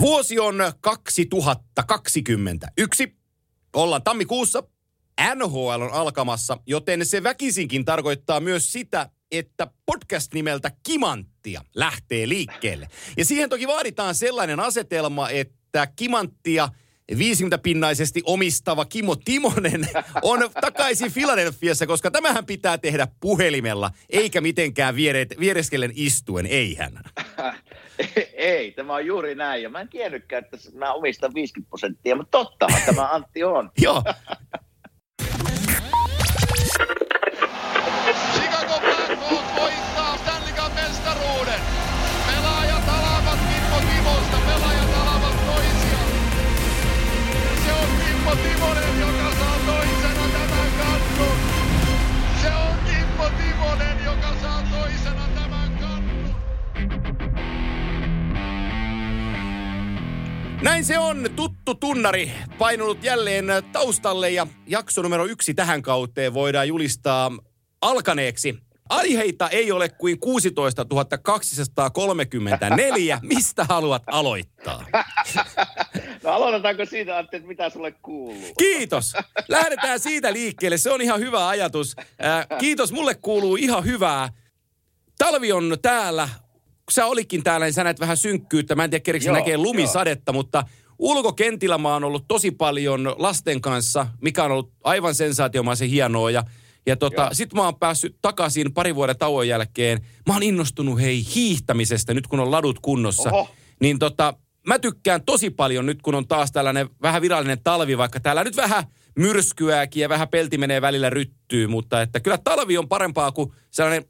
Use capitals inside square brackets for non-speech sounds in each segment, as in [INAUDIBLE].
Vuosi on 2021. Ollaan tammikuussa. NHL on alkamassa, joten se väkisinkin tarkoittaa myös sitä, että podcast nimeltä Kimanttia lähtee liikkeelle. Ja siihen toki vaaditaan sellainen asetelma, että Kimanttia 50-pinnaisesti omistava Kimo Timonen on takaisin Filadelfiassa, koska tämähän pitää tehdä puhelimella, eikä mitenkään viere, viereskellen istuen, eihän. [LAUGHS] Ei, tämä on juuri näin. Ja mä en tiennytkään, että mä omistan 50 prosenttia, mutta tottahan tämä Antti on. [LAUGHS] Joo. Kimmo Timonen, joka saa toisena tämän kannun. Se on Kimmo Timonen, joka saa toisena tämän kannun. Näin se on, tuttu tunnari painunut jälleen taustalle ja jakso numero yksi tähän kauteen voidaan julistaa alkaneeksi. Aiheita ei ole kuin 16 234. Mistä haluat aloittaa? [LAUGHS] No aloitetaanko siitä, Antti, että mitä sulle kuuluu? Kiitos. Lähdetään siitä liikkeelle. Se on ihan hyvä ajatus. Kiitos. Mulle kuuluu ihan hyvää. Talvi on täällä. Sä olikin täällä, niin sä näet vähän synkkyyttä. Mä en tiedä, kerikö Joo, näkee lumisadetta, mutta ulkokentillä mä oon ollut tosi paljon lasten kanssa, mikä on ollut aivan sensaatiomaisen hienoa. Ja, ja tota, Joo. sit mä oon päässyt takaisin pari vuoden tauon jälkeen. Mä oon innostunut hei hiihtämisestä nyt, kun on ladut kunnossa. Oho. Niin tota, mä tykkään tosi paljon nyt, kun on taas tällainen vähän virallinen talvi, vaikka täällä nyt vähän myrskyääkin ja vähän pelti menee välillä ryttyy, mutta että kyllä talvi on parempaa kuin sellainen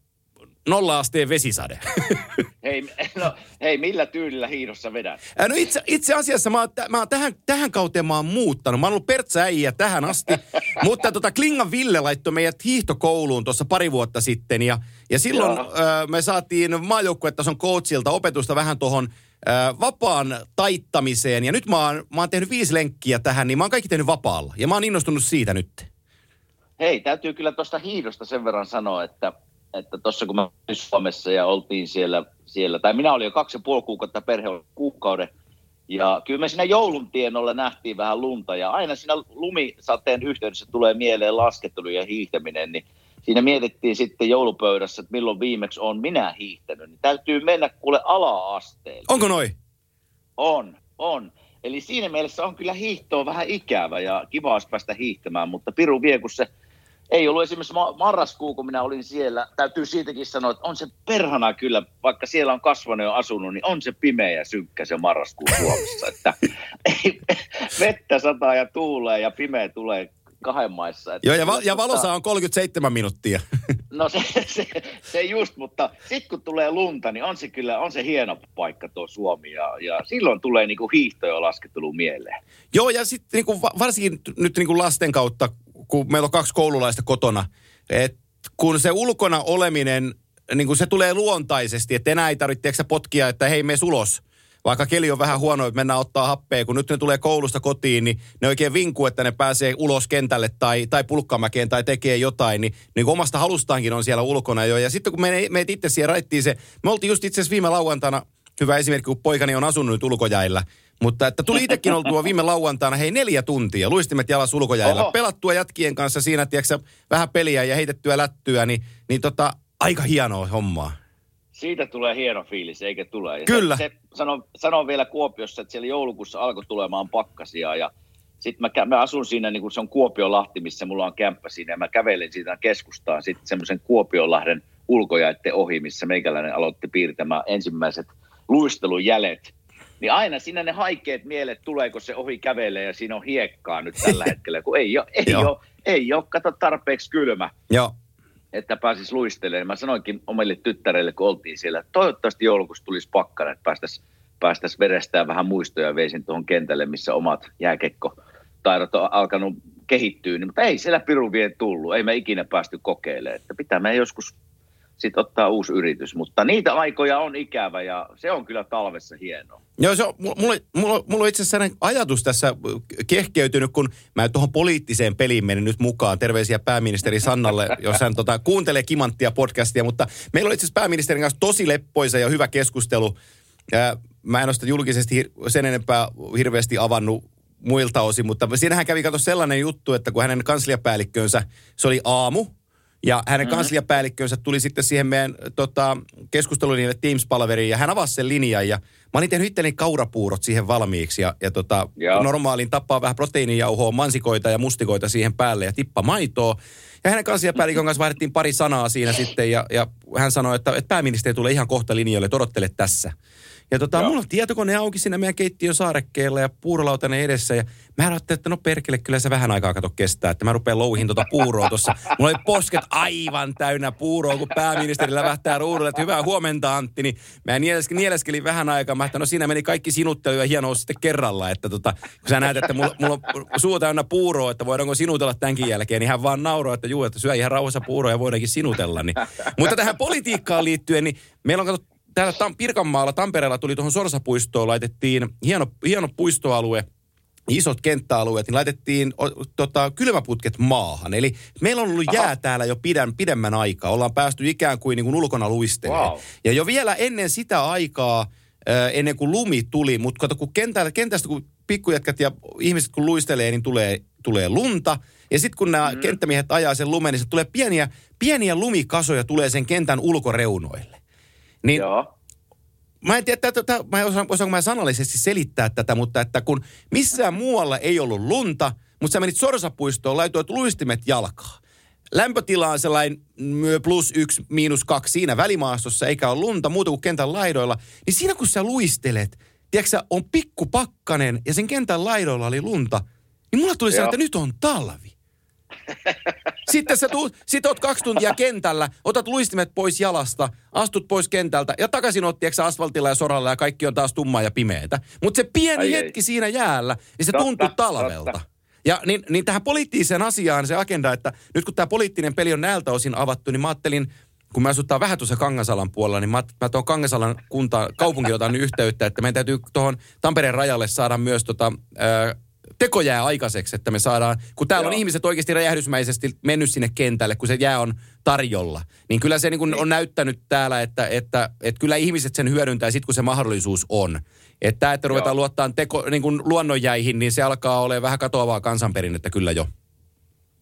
nolla asteen vesisade. [LAUGHS] Hei, no, hei, millä tyylillä hiidossa vedät? No itse, itse asiassa mä oon, mä oon tähän, tähän kauteen mä oon muuttanut. Mä oon ollut pertsääijä tähän asti. [LAUGHS] mutta tota Klingan Ville laittoi meidät hiihtokouluun tuossa pari vuotta sitten. Ja, ja silloin Joo. ö, me saatiin maajoukkuetason coachilta opetusta vähän tuohon vapaan taittamiseen. Ja nyt mä oon, mä oon tehnyt viisi lenkkiä tähän, niin mä oon kaikki tehnyt vapaalla. Ja mä oon innostunut siitä nyt. Hei, täytyy kyllä tuosta hiidosta sen verran sanoa, että että tuossa kun mä olin Suomessa ja oltiin siellä, siellä, tai minä olin jo kaksi ja puoli kuukautta perhe oli kuukauden, ja kyllä me siinä joulun tienolla nähtiin vähän lunta, ja aina siinä lumisateen yhteydessä tulee mieleen laskettelu ja hiihtäminen, niin siinä mietittiin sitten joulupöydässä, että milloin viimeksi on minä hiihtänyt, niin täytyy mennä kuule ala-asteelle. Onko noin? On, on. Eli siinä mielessä on kyllä hiihtoa vähän ikävä ja kiva olisi päästä hiihtämään, mutta Piru vie, kun se ei ollut esimerkiksi ma- marraskuu, kun minä olin siellä. Täytyy siitäkin sanoa, että on se perhana kyllä, vaikka siellä on kasvanut ja asunut, niin on se pimeä ja synkkä se marraskuu Suomessa. Että [LAUGHS] ei, vettä sataa ja tuulee ja pimeä tulee kahden maissa. Että Joo, ja, va- ja tota- valossa on 37 minuuttia. [LAUGHS] No se, se, se just, mutta sitten kun tulee lunta, niin on se kyllä on se hieno paikka tuo Suomi ja, ja silloin tulee niinku hiihto ja laskettelu mieleen. Joo, ja sitten niinku, va- varsinkin nyt niinku lasten kautta, kun meillä on kaksi koululaista kotona, että kun se ulkona oleminen, niin kuin se tulee luontaisesti, että enää ei tarvitse potkia, että hei, me ulos. Vaikka keli on vähän huono, että mennään ottaa happea, kun nyt ne tulee koulusta kotiin, niin ne oikein vinkuu, että ne pääsee ulos kentälle tai, tai pulkkamäkeen tai tekee jotain, niin, niin kuin omasta halustaankin on siellä ulkona jo. Ja sitten kun me meet itse siihen raittiin se, me oltiin just itse asiassa viime lauantaina, hyvä esimerkki, kun poikani on asunut nyt ulkojäillä, mutta että tuli itsekin oltua viime lauantaina, hei neljä tuntia, luistimet jalas ulkojäillä, Oho. pelattua jätkien kanssa siinä, tiedätkö, vähän peliä ja heitettyä lättyä, niin, niin tota, aika hienoa hommaa. Siitä tulee hieno fiilis, eikä tule. Ja Kyllä. Se, se sanon, sanon vielä Kuopiossa, että siellä joulukuussa alkoi tulemaan pakkasia ja sitten mä, mä asun siinä, niin kuin se on Kuopiolahti, missä mulla on kämppä siinä, ja mä kävelen siitä keskustaan sitten semmoisen Kuopionlahden ulkojaiden ohi, missä meikäläinen aloitti piirtämään ensimmäiset luistelujälet. Niin aina siinä ne haikeet mielet tulee, kun se ohi kävelee ja siinä on hiekkaa nyt tällä [LAUGHS] hetkellä, kun ei ole, ei ole, ei ole, kato tarpeeksi kylmä Joo. että pääsis luistelemaan. Mä sanoinkin omille tyttäreille, kun oltiin siellä, että toivottavasti joulukuussa tulisi pakkana, että päästäisiin päästäis verestään vähän muistoja ja veisin tuohon kentälle, missä omat jääkekko-taidot on alkanut kehittyä. Niin, mutta ei siellä piru vie tullut, ei me ikinä päästy kokeilemaan. Että pitää me joskus sitten ottaa uusi yritys, mutta niitä aikoja on ikävä ja se on kyllä talvessa hienoa. Joo, se on, mulla, mulla, mulla, on itse asiassa ajatus tässä kehkeytynyt, kun mä tuohon poliittiseen peliin mennyt nyt mukaan. Terveisiä pääministeri Sannalle, [LAUGHS] jos hän tota, kuuntelee Kimanttia podcastia, mutta meillä oli itse asiassa pääministerin kanssa tosi leppoisa ja hyvä keskustelu. Ää, mä en ole sitä julkisesti sen enempää hirveästi avannut muilta osin, mutta siinähän kävi kato sellainen juttu, että kun hänen kansliapäällikkönsä, se oli aamu, ja hänen mm-hmm. kansliapäällikkönsä tuli sitten siihen meidän tota, keskustelulinjalle Teams-palaveriin ja hän avasi sen linjan ja mä olin tehnyt itselleni kaurapuurot siihen valmiiksi ja, ja tota, normaalin tappaa vähän proteiinijauhoa, mansikoita ja mustikoita siihen päälle ja tippa maitoa. Ja hänen kansliapäällikön kanssa vaihdettiin pari sanaa siinä sitten ja, ja hän sanoi, että, että pääministeri tulee ihan kohta linjoille, että odottele tässä. Ja tota, Joo. mulla on tietokone auki siinä meidän keittiön saarekkeella ja puurolautanen edessä. Ja mä ajattelin, että no perkele, kyllä se vähän aikaa kato kestää, että mä rupean louhin tota puuroa tuossa. Mulla oli posket aivan täynnä puuroa, kun pääministeri lävähtää ruudulle, että hyvää huomenta Antti. Niin mä nieleskelin, nieleskelin vähän aikaa. Mä että no siinä meni kaikki sinuttelu ja hienoa sitten kerralla. Että tota, kun sä näet, että mulla, mulla on suu täynnä puuroa, että voidaanko sinutella tämänkin jälkeen, niin hän vaan nauroi, että juu, että syö ihan rauhassa puuroa ja voidaankin sinutella. Niin. Mutta tähän politiikkaan liittyen, niin meillä on katsottu täällä Tam- Pirkanmaalla, Tampereella tuli tuohon Sorsapuistoon, laitettiin hieno, hieno puistoalue, isot kenttäalueet, niin laitettiin o, tota, kylmäputket maahan. Eli meillä on ollut Aha. jää täällä jo pidän, pidemmän aikaa. Ollaan päästy ikään kuin, niin kuin ulkona luistelemaan. Wow. Ja jo vielä ennen sitä aikaa, ennen kuin lumi tuli, mutta kato, kun kentällä, kentästä kun pikkujätkät ja ihmiset kun luistelee, niin tulee, tulee lunta. Ja sitten kun nämä mm-hmm. kenttämiehet ajaa sen lumen, niin se tulee pieniä, pieniä lumikasoja tulee sen kentän ulkoreunoille. Niin Joo. Mä en tiedä, että, mä en osaa, osaanko mä sanallisesti selittää tätä, mutta että kun missään muualla ei ollut lunta, mutta sä menit Sorsapuistoon, laitoit luistimet jalkaa. Lämpötila on sellainen plus yksi, miinus kaksi siinä välimaastossa, eikä ole lunta muuta kuin kentän laidoilla. Niin siinä kun sä luistelet, tiedätkö on pikku pakkanen ja sen kentän laidoilla oli lunta, niin mulla tuli sellainen, että nyt on talvi. Sitten sä tuut, sit oot kaksi tuntia kentällä, otat luistimet pois jalasta, astut pois kentältä ja takaisin oot tiiäksä, asfaltilla ja soralla ja kaikki on taas tummaa ja pimeätä. Mutta se pieni Ai hetki ei. siinä jäällä, niin se totta, tuntuu talvelta. Totta. Ja niin, niin tähän poliittiseen asiaan se agenda, että nyt kun tämä poliittinen peli on näiltä osin avattu, niin mä ajattelin, kun mä asuttaa vähän tuossa Kangasalan puolella, niin mä, mä tuon Kangasalan kunta, kaupunki otan yhteyttä, että meidän täytyy tuohon Tampereen rajalle saada myös tota, äh, teko jää aikaiseksi, että me saadaan, kun täällä Joo. on ihmiset oikeasti räjähdysmäisesti mennyt sinne kentälle, kun se jää on tarjolla, niin kyllä se niin kuin on näyttänyt täällä, että, että, että kyllä ihmiset sen hyödyntää sitten, kun se mahdollisuus on. Että että ruvetaan luottaa teko, niin kuin luonnonjäihin, niin se alkaa olla vähän katoavaa kansanperinnettä kyllä jo.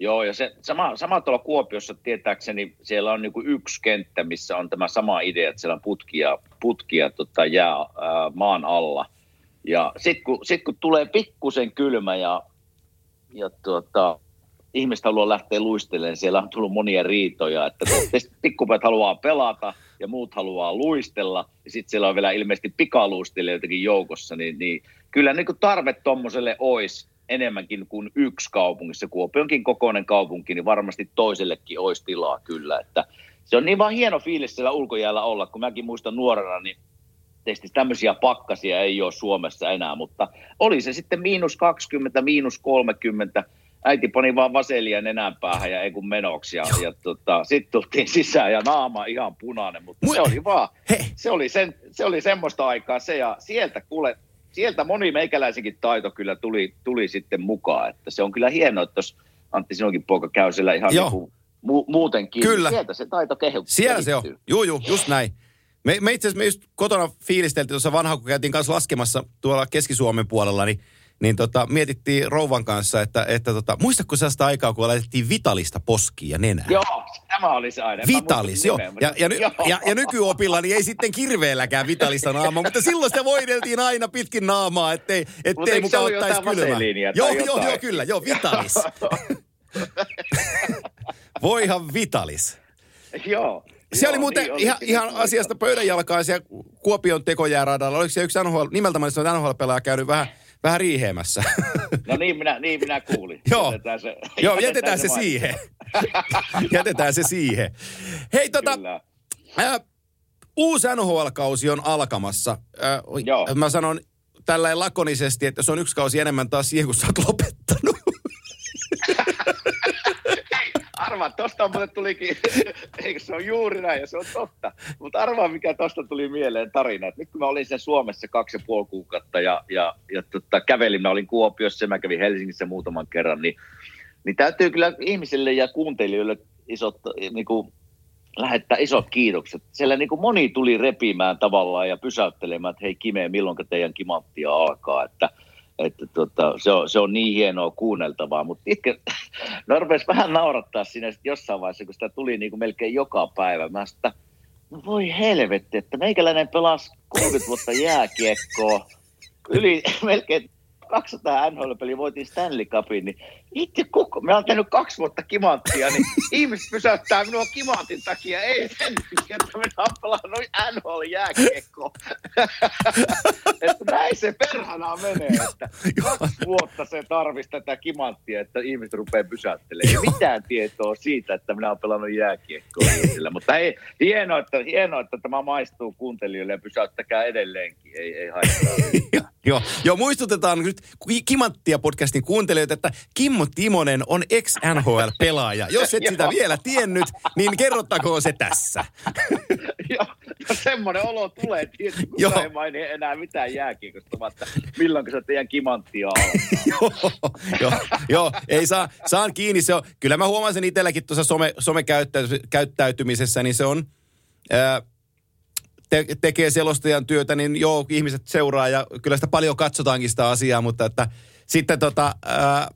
Joo, ja se, sama, sama tuolla Kuopiossa tietääkseni siellä on niinku yksi kenttä, missä on tämä sama idea, että siellä on putkia, putkia tota, jää ää, maan alla – ja sitten kun, sit kun tulee pikkusen kylmä ja, ja tuota, ihmiset haluaa lähteä luistelemaan, siellä on tullut monia riitoja, että [LAUGHS] pikkupet haluaa pelata ja muut haluaa luistella, ja sitten siellä on vielä ilmeisesti pikaluistelijoitakin joukossa, niin, niin kyllä niin kuin tarve tuommoiselle olisi enemmänkin kuin yksi kaupungissa. Kuopionkin kokoinen kaupunki, niin varmasti toisellekin olisi tilaa kyllä, että se on niin vaan hieno fiilis siellä ulkojäällä olla, kun mäkin muistan nuorena, niin testissä tämmöisiä pakkasia ei ole Suomessa enää, mutta oli se sitten miinus 20, miinus 30, äiti pani vaan vaselia nenän päähän ja ei kun menoksi. Ja, ja tota, sitten tultiin sisään ja naama ihan punainen, mutta Mu- se oli vaan, se oli, sen, se oli semmoista aikaa se ja sieltä kuule, sieltä moni meikäläisenkin taito kyllä tuli, tuli sitten mukaan, että se on kyllä hienoa, että jos Antti sinunkin poika käy siellä ihan Joo. Niin kuin, mu- muutenkin, niin kyllä. sieltä se taito kehittyy. Siellä se on, juu, juu, just näin. Me, me itse asiassa me just kotona fiilisteltiin tuossa vanha, kun käytiin kanssa laskemassa tuolla Keski-Suomen puolella, niin niin tota, mietittiin rouvan kanssa, että, että tota, muistatko sellaista aikaa, kun laitettiin Vitalista poskiin ja nenään? Joo, tämä oli se aina. Vitalis, joo. Ja, ja, ja, ja, ja nykyopilla niin ei sitten kirveelläkään Vitalista naamaa, mutta silloin sitä voideltiin aina pitkin naamaa, ettei, ettei mukaan ottaisi kylmää. Joo, joo, joo, kyllä, joo, Vitalis. [LAUGHS] Voihan Vitalis. Joo. Se Joo, oli muuten niin, ihan, ihan asiasta pöydänjalkaan Kuopion tekojääradalla. Oliko se yksi NHL, nimeltä mainitsin, NHL-pelaaja käynyt vähän, vähän riiheemässä? No niin minä, niin minä kuulin. Joo, jätetään se, Joo, jätetään, jätetään se, se siihen. [LAUGHS] jätetään se siihen. Hei tota, äh, uusi NHL-kausi on alkamassa. Äh, Joo. Mä sanon tällä lakonisesti, että se on yksi kausi enemmän taas siihen, kun sä oot lopettanut. Arvaa, tosta mulle tulikin, [LAUGHS] eikö se on juuri näin ja se on totta. Mutta arvaa, mikä tosta tuli mieleen tarina. Et nyt kun mä olin sen Suomessa kaksi ja puoli kuukautta ja, ja, ja tota, kävelin, mä olin Kuopiossa ja mä kävin Helsingissä muutaman kerran, niin, niin täytyy kyllä ihmisille ja kuuntelijoille isot niin kuin, lähettää isot kiitokset. Siellä niin kuin moni tuli repimään tavallaan ja pysäyttelemään, että hei Kime, milloin teidän kimanttia alkaa. Että, että tota, se, on, se on niin hienoa kuunneltavaa, mutta itse, [LAUGHS] no rupesi vähän naurattaa siinä jossain vaiheessa, kun sitä tuli niin kuin melkein joka päivä. Mä sitä, no voi helvetti, että meikäläinen pelasi 30 vuotta jääkiekkoa, yli [LAUGHS] melkein 200 NHL-peliä voitin Stanley Cupin, niin itse koko, mä oon tehnyt kaksi vuotta kimanttia, niin [LAUGHS] ihmiset pysäyttää minua kimantin takia, ei sen takia, että minä oon pelannut NHL-jääkiekkoa. [LAUGHS] että näin se perhana menee, että kaksi vuotta se tarvisi tätä kimanttia, että ihmiset rupeaa pysäyttelemään. Ei mitään tietoa siitä, että minä oon pelannut jääkiekkoa. Mutta hei, hienoa, että, hienoa, että tämä maistuu kuuntelijoille ja pysäyttäkää edelleenkin, ei, ei haittaa. [LAUGHS] Joo, joo, muistutetaan nyt Kimanttia podcastin kuuntelijoita, että Kimmo Timonen on ex-NHL-pelaaja. Jos et sitä vielä tiennyt, niin kerrottakoon se tässä. [LAUGHS] Joo, no semmoinen olo tulee tietysti, kun Joo. ei maini enää mitään jääkiekosta, mutta milloin se teidän kimanttia [LAUGHS] joo, joo, joo, ei saa, saan kiinni. Se on, kyllä mä huomaan sen itselläkin tuossa some, somekäyttäytymisessä, niin se on... Ää, te- tekee selostajan työtä, niin joo, ihmiset seuraa ja kyllä sitä paljon katsotaankin sitä asiaa, mutta että sitten tota, ää,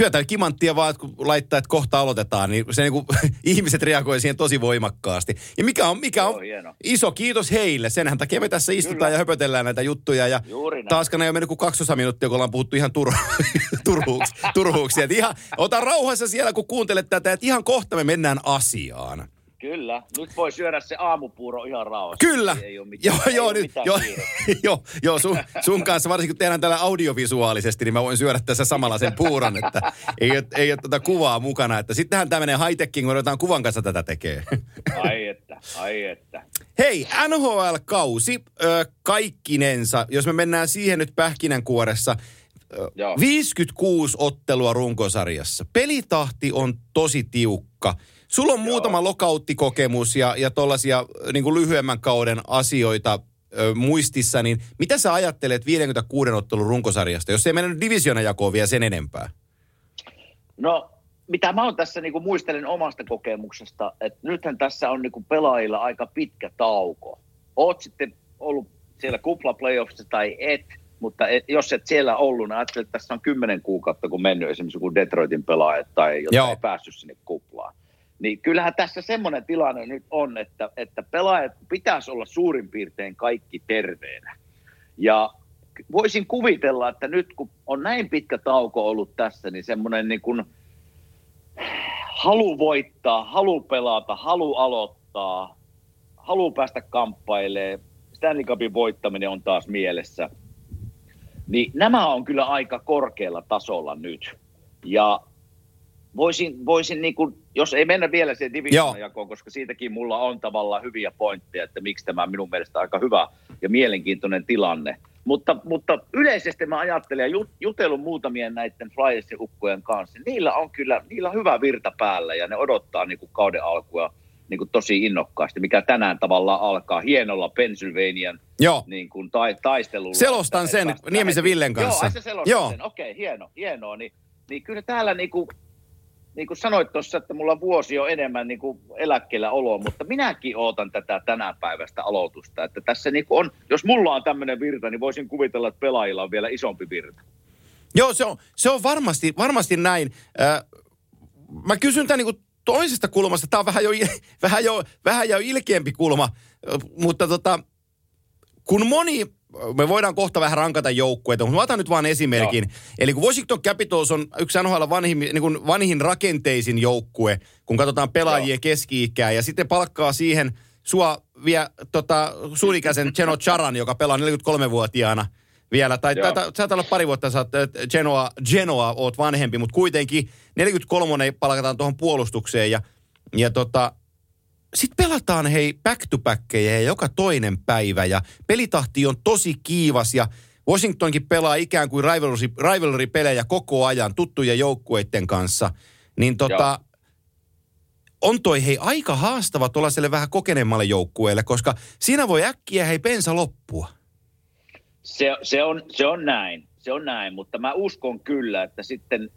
kyllä tämä kimanttia vaan, kun laittaa, että kohta aloitetaan, niin se niin kuin, [LAUGHS] ihmiset reagoi siihen tosi voimakkaasti. Ja mikä on, mikä on Joo, iso kiitos heille. Senhän takia me tässä istutaan kyllä. ja höpötellään näitä juttuja. Ja taaskaan ei ole mennyt kuin 200 minuuttia, kun ollaan puhuttu ihan tur- [LAUGHS] turhuuksi, turhuuksia. ihan, ota rauhassa siellä, kun kuuntelet tätä, että ihan kohta me mennään asiaan. Kyllä, nyt voi syödä se aamupuuro ihan rauhassa. Kyllä, ei, ole mitään, joo, ei joo, nyt, joo, [LAUGHS] joo, joo sun, sun, kanssa, varsinkin kun tehdään tällä audiovisuaalisesti, niin mä voin syödä tässä samalla sen puuron, että ei, ei, ei ole tätä kuvaa mukana. Että sittenhän tämmöinen high-teching, kun ruvetaan kuvan kanssa tätä tekee. [LAUGHS] Ai että, ai että. Hei, NHL-kausi ö, kaikkinensa, jos me mennään siihen nyt pähkinänkuoressa, Joo. 56 ottelua runkosarjassa. Pelitahti on tosi tiukka. Sulla on Joo. muutama lokautikokemus ja, ja tuollaisia niin lyhyemmän kauden asioita ö, muistissa, niin mitä sä ajattelet 56 ottelun runkosarjasta, jos ei mennä divisionajakoon vielä sen enempää? No, mitä mä oon tässä niin kuin muistelen omasta kokemuksesta, että nythän tässä on niin kuin pelaajilla aika pitkä tauko. Oot sitten ollut siellä kupla playoffissa tai et, mutta et, jos et siellä ollut, niin ajattelin, että tässä on kymmenen kuukautta, kun mennyt esimerkiksi joku Detroitin pelaaja tai jotka ei päässyt sinne kuplaan. Niin kyllähän tässä semmoinen tilanne nyt on, että, että pelaajat pitäisi olla suurin piirtein kaikki terveenä. Ja voisin kuvitella, että nyt kun on näin pitkä tauko ollut tässä, niin semmoinen niin kuin halu voittaa, halu pelata, halu aloittaa, halu päästä kamppailemaan, Stanley Cupin voittaminen on taas mielessä. Niin nämä on kyllä aika korkealla tasolla nyt. Ja voisin, voisin niin kuin, jos ei mennä vielä siihen divisionajakoon, koska siitäkin mulla on tavallaan hyviä pointteja, että miksi tämä on minun mielestä aika hyvä ja mielenkiintoinen tilanne. Mutta, mutta yleisesti mä ajattelen ja jutellut muutamien näiden Flyersin ukkojen kanssa, niillä on kyllä niillä on hyvä virta päällä ja ne odottaa niin kuin kauden alkua niin kuin tosi innokkaasti, mikä tänään tavallaan alkaa hienolla Pennsylvanian Joo. Niin kuin ta- taistelulla. Selostan sen Niemisen Villen kanssa. Joo, se selostan Joo. sen. Okei, okay, hieno, hienoa. Niin, niin kyllä täällä niin kuin niin kuin sanoit tuossa, että mulla vuosi on enemmän niin kuin eläkkeellä olo, mutta minäkin ootan tätä tänä päivästä aloitusta. Että tässä niin on, jos mulla on tämmöinen virta, niin voisin kuvitella, että pelaajilla on vielä isompi virta. Joo, se on, se on varmasti, varmasti näin. Äh, mä kysyn tämän niin toisesta kulmasta. Tämä on vähän jo, [LAUGHS] vähän jo, vähän jo ilkeämpi kulma, mutta tota, kun moni me voidaan kohta vähän rankata joukkueita, mutta mä otan nyt vaan esimerkin. Joo. Eli kun Washington Capitals on yksi NHL vanhin, niin kuin vanhin rakenteisin joukkue, kun katsotaan pelaajien Joo. keski-ikää, ja sitten palkkaa siihen sua vie tota, suurikäisen Geno Charan, joka pelaa 43-vuotiaana vielä. Tai sä olla pari vuotta, sä oot Genoa, Genoa oot vanhempi, mutta kuitenkin 43 palkataan tuohon puolustukseen, ja, ja tota, sitten pelataan hei back to joka toinen päivä ja pelitahti on tosi kiivas ja Washingtonkin pelaa ikään kuin rivalry, rivalry-pelejä koko ajan tuttujen joukkueiden kanssa. Niin tota, on toi hei aika haastava tuollaiselle vähän kokeneemmalle joukkueelle, koska siinä voi äkkiä hei pensa loppua. Se, se, on, se on näin, se on näin, mutta mä uskon kyllä, että sitten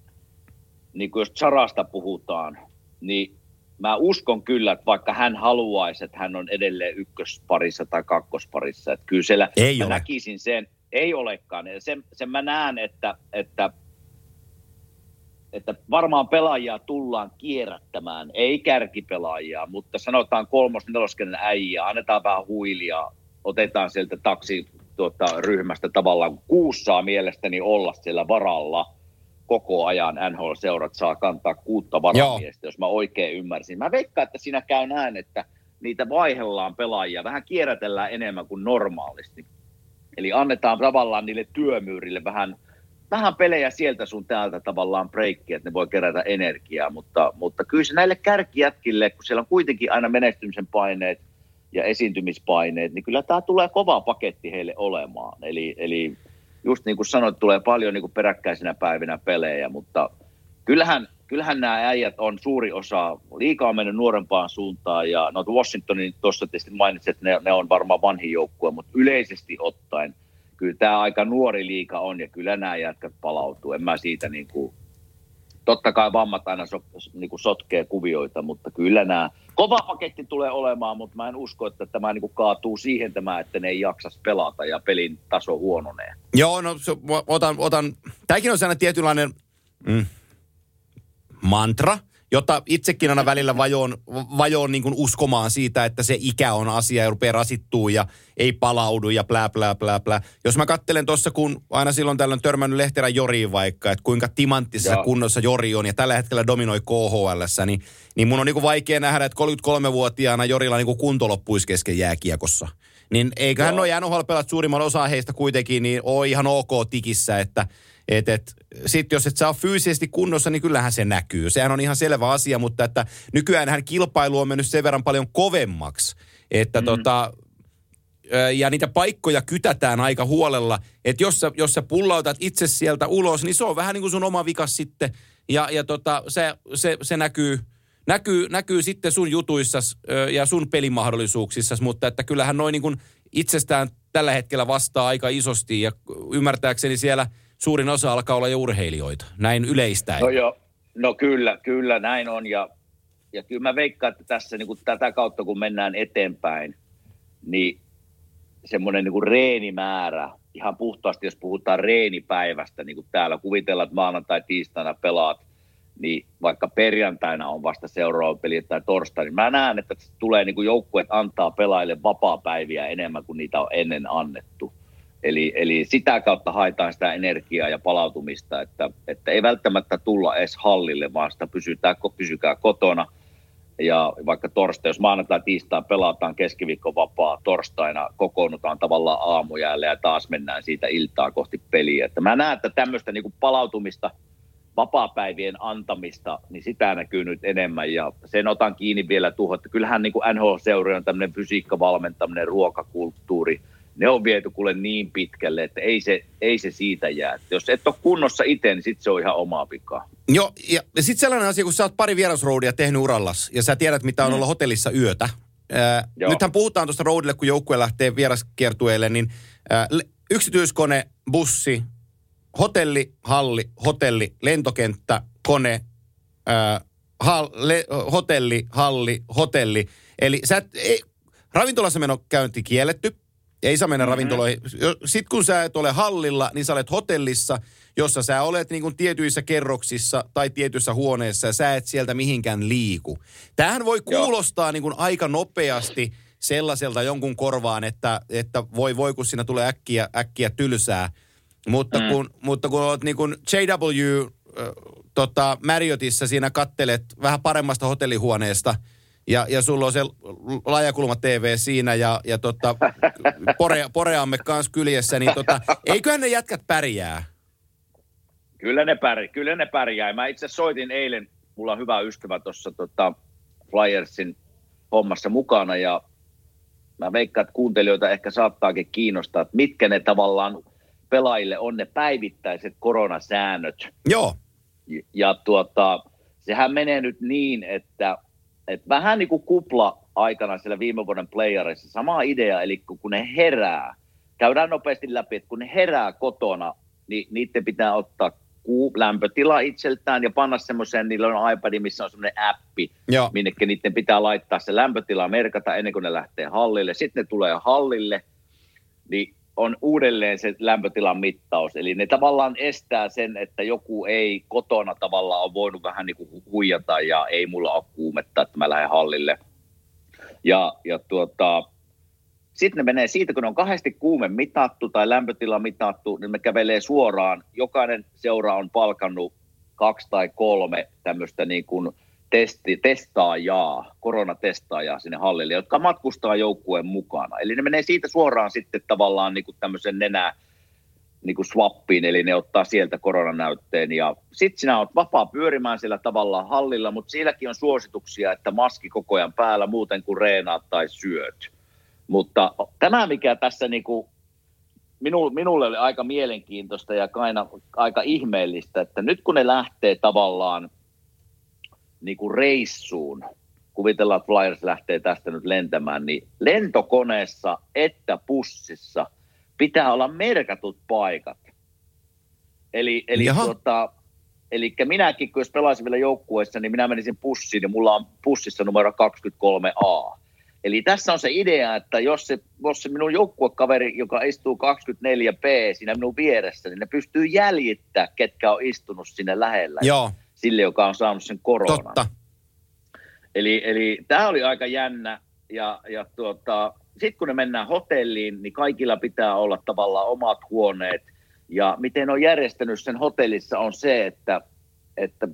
niin kuin jos Charasta puhutaan, niin mä uskon kyllä, että vaikka hän haluaisi, että hän on edelleen ykkösparissa tai kakkosparissa, että kyllä siellä Ei mä ole. näkisin sen, ei olekaan. Ja sen, sen mä näen, että, että, että varmaan pelaajia tullaan kierrättämään, ei kärkipelaajia, mutta sanotaan kolmos neloskenen äijä, annetaan vähän huilia, otetaan sieltä taksi tuota, ryhmästä tavallaan. Kuusi saa mielestäni olla siellä varalla koko ajan NHL-seurat saa kantaa kuutta varamiestä, jos mä oikein ymmärsin. Mä veikkaan, että siinä käy näin, että niitä vaihellaan pelaajia, vähän kierrätellään enemmän kuin normaalisti. Eli annetaan tavallaan niille työmyyrille vähän, vähän pelejä sieltä sun täältä tavallaan breikkiä, että ne voi kerätä energiaa, mutta, mutta kyllä se näille kärkijätkille, kun siellä on kuitenkin aina menestymisen paineet ja esiintymispaineet, niin kyllä tämä tulee kova paketti heille olemaan. Eli, eli just niin kuin sanoit, tulee paljon niin kuin peräkkäisinä päivinä pelejä, mutta kyllähän, kyllähän nämä äijät on suuri osa, liikaa mennyt nuorempaan suuntaan ja no Washingtonin tuossa tietysti mainitsit, että ne, ne on varmaan vanhin joukkue, mutta yleisesti ottaen kyllä tämä aika nuori liika on ja kyllä nämä jätkät palautuu. En mä siitä niin kuin, totta kai vammat aina so, niin kuin sotkee kuvioita, mutta kyllä nämä, kova paketti tulee olemaan, mutta mä en usko, että tämä niin kuin kaatuu siihen tämä, että ne ei jaksas pelata ja pelin taso huononee. Joo, no se, otan, otan, tämäkin on sellainen tietynlainen mm, mantra, jota itsekin aina välillä vajoon, vajoon niin kuin uskomaan siitä, että se ikä on asia ja rupeaa rasittuu ja ei palaudu ja plää, plää, plää, plää. Jos mä kattelen tuossa, kun aina silloin tällöin törmännyt Lehterän Joriin vaikka, että kuinka timanttisessa Joo. kunnossa Jori on ja tällä hetkellä dominoi KHL, niin, niin mun on niin kuin vaikea nähdä, että 33-vuotiaana Jorilla niin kuin kunto loppuisi kesken jääkiekossa. Niin eiköhän Joo. noi NHL-pelat suurimman osa heistä kuitenkin niin ole ihan ok tikissä, että et, et, sit jos et saa fyysisesti kunnossa, niin kyllähän se näkyy. Sehän on ihan selvä asia, mutta että nykyään kilpailu on mennyt sen verran paljon kovemmaksi, että mm. tota, ja niitä paikkoja kytätään aika huolella, että jos sä, jos sä pullautat itse sieltä ulos, niin se on vähän niin kuin sun oma vikas sitten, ja, ja tota, se, se, se näkyy, näkyy, näkyy sitten sun jutuissas ö, ja sun pelimahdollisuuksissas, mutta että kyllähän noin niin kuin itsestään tällä hetkellä vastaa aika isosti, ja ymmärtääkseni siellä suurin osa alkaa olla jo urheilijoita, näin yleistäen. No joo, no kyllä, kyllä näin on ja, ja kyllä mä veikkaan, että tässä niin kuin tätä kautta kun mennään eteenpäin, niin semmoinen niin reenimäärä, ihan puhtaasti jos puhutaan reenipäivästä, niin kuin täällä kuvitellaan, että maanantai, tiistaina pelaat, niin vaikka perjantaina on vasta seuraava peli tai torstai, niin mä näen, että tulee niin joukkueet antaa pelaajille vapaa-päiviä enemmän kuin niitä on ennen annettu. Eli, eli sitä kautta haetaan sitä energiaa ja palautumista, että, että ei välttämättä tulla edes hallille, vaan sitä pysytään, pysykää kotona. Ja vaikka torstai, jos maanantai tiistai pelataan keskiviikko vapaa, torstaina kokoonnutaan tavallaan aamujäälle ja taas mennään siitä iltaa kohti peliä. Että mä näen, että tämmöistä niin palautumista, vapaapäivien antamista, niin sitä näkyy nyt enemmän ja sen otan kiinni vielä tuohon, että kyllähän niin NHL-seurojen tämmöinen fysiikkavalmentaminen, ruokakulttuuri, ne on viety kuule niin pitkälle, että ei se, ei se siitä jää. Jos et ole kunnossa itse, niin sitten se on ihan omaa pikaa. Joo, ja, sitten sellainen asia, kun sä oot pari vierasroudia tehnyt urallas, ja sä tiedät, mitä on mm. olla hotellissa yötä. Ää, Joo. nythän puhutaan tuosta roadille, kun joukkue lähtee vieraskiertueelle, niin ää, yksityiskone, bussi, hotelli, halli, hotelli, lentokenttä, kone, ää, hal, le, hotelli, halli, hotelli. Eli sä et, ei, ravintolassa meno käynti kielletty, ei saa mennä mm-hmm. ravintoloihin. Sitten kun sä et ole hallilla, niin sä olet hotellissa, jossa sä olet niin kuin tietyissä kerroksissa tai tietyissä huoneessa ja sä et sieltä mihinkään liiku. Tämähän voi Joo. kuulostaa niin kuin aika nopeasti sellaiselta jonkun korvaan, että, että voi voi kun siinä tulee äkkiä, äkkiä tylsää. Mutta, mm. kun, mutta kun olet niin kuin JW äh, tota, Marriottissa siinä kattelet vähän paremmasta hotellihuoneesta ja, ja sulla on se laajakulma TV siinä ja, ja tota, pore, poreamme kanssa kyljessä, niin tota, eiköhän ne jätkät pärjää. Kyllä ne, pärjää, kyllä ne pärjää. Mä itse soitin eilen, mulla on hyvä ystävä tuossa tota, Flyersin hommassa mukana ja mä veikkaan, että kuuntelijoita ehkä saattaakin kiinnostaa, että mitkä ne tavallaan pelaajille on ne päivittäiset koronasäännöt. Joo, Ja, ja tuota, sehän menee nyt niin, että, että vähän niin kuin kupla aikana siellä viime vuoden playereissa, sama idea, eli kun kun ne herää, käydään nopeasti läpi, että kun ne herää kotona, niin niiden pitää ottaa kuu, lämpötila itseltään ja panna semmoiseen, niillä on iPad, missä on semmoinen appi, Joo. minnekin niiden pitää laittaa se lämpötila merkata ennen kuin ne lähtee hallille. Sitten ne tulee hallille, niin on uudelleen se lämpötilan mittaus. Eli ne tavallaan estää sen, että joku ei kotona tavallaan ole voinut vähän niin kuin huijata ja ei mulla ole kuumetta, että mä lähden hallille. Ja, ja tuota, sitten ne menee siitä, kun ne on kahdesti kuume mitattu tai lämpötila mitattu, niin me kävelee suoraan. Jokainen seura on palkannut kaksi tai kolme tämmöistä niin kuin testi, testaajaa, koronatestaajaa sinne hallille, jotka matkustaa joukkueen mukana. Eli ne menee siitä suoraan sitten tavallaan niin kuin tämmöisen nenä, niin kuin swappiin, eli ne ottaa sieltä koronanäytteen. Ja sitten sinä olet vapaa pyörimään sillä tavalla hallilla, mutta sielläkin on suosituksia, että maski koko ajan päällä muuten kuin reenaat tai syöt. Mutta tämä, mikä tässä niin kuin minulle, minulle oli aika mielenkiintoista ja aina, aika ihmeellistä, että nyt kun ne lähtee tavallaan niin kuin reissuun, kuvitellaan, että Flyers lähtee tästä nyt lentämään, niin lentokoneessa että pussissa pitää olla merkatut paikat. Eli, eli, Jaha. tuota, eli minäkin, kun jos pelaisin vielä joukkueessa, niin minä menisin pussiin, niin mulla on pussissa numero 23A. Eli tässä on se idea, että jos se, jos se minun joukkuekaveri, joka istuu 24B siinä minun vieressä, niin ne pystyy jäljittämään, ketkä on istunut sinne lähellä Joo, sille, joka on saanut sen koronan. totta. Eli, eli tämä oli aika jännä. Ja, ja tuota, sitten kun ne mennään hotelliin, niin kaikilla pitää olla tavallaan omat huoneet. Ja miten on järjestänyt sen hotellissa on se, että, että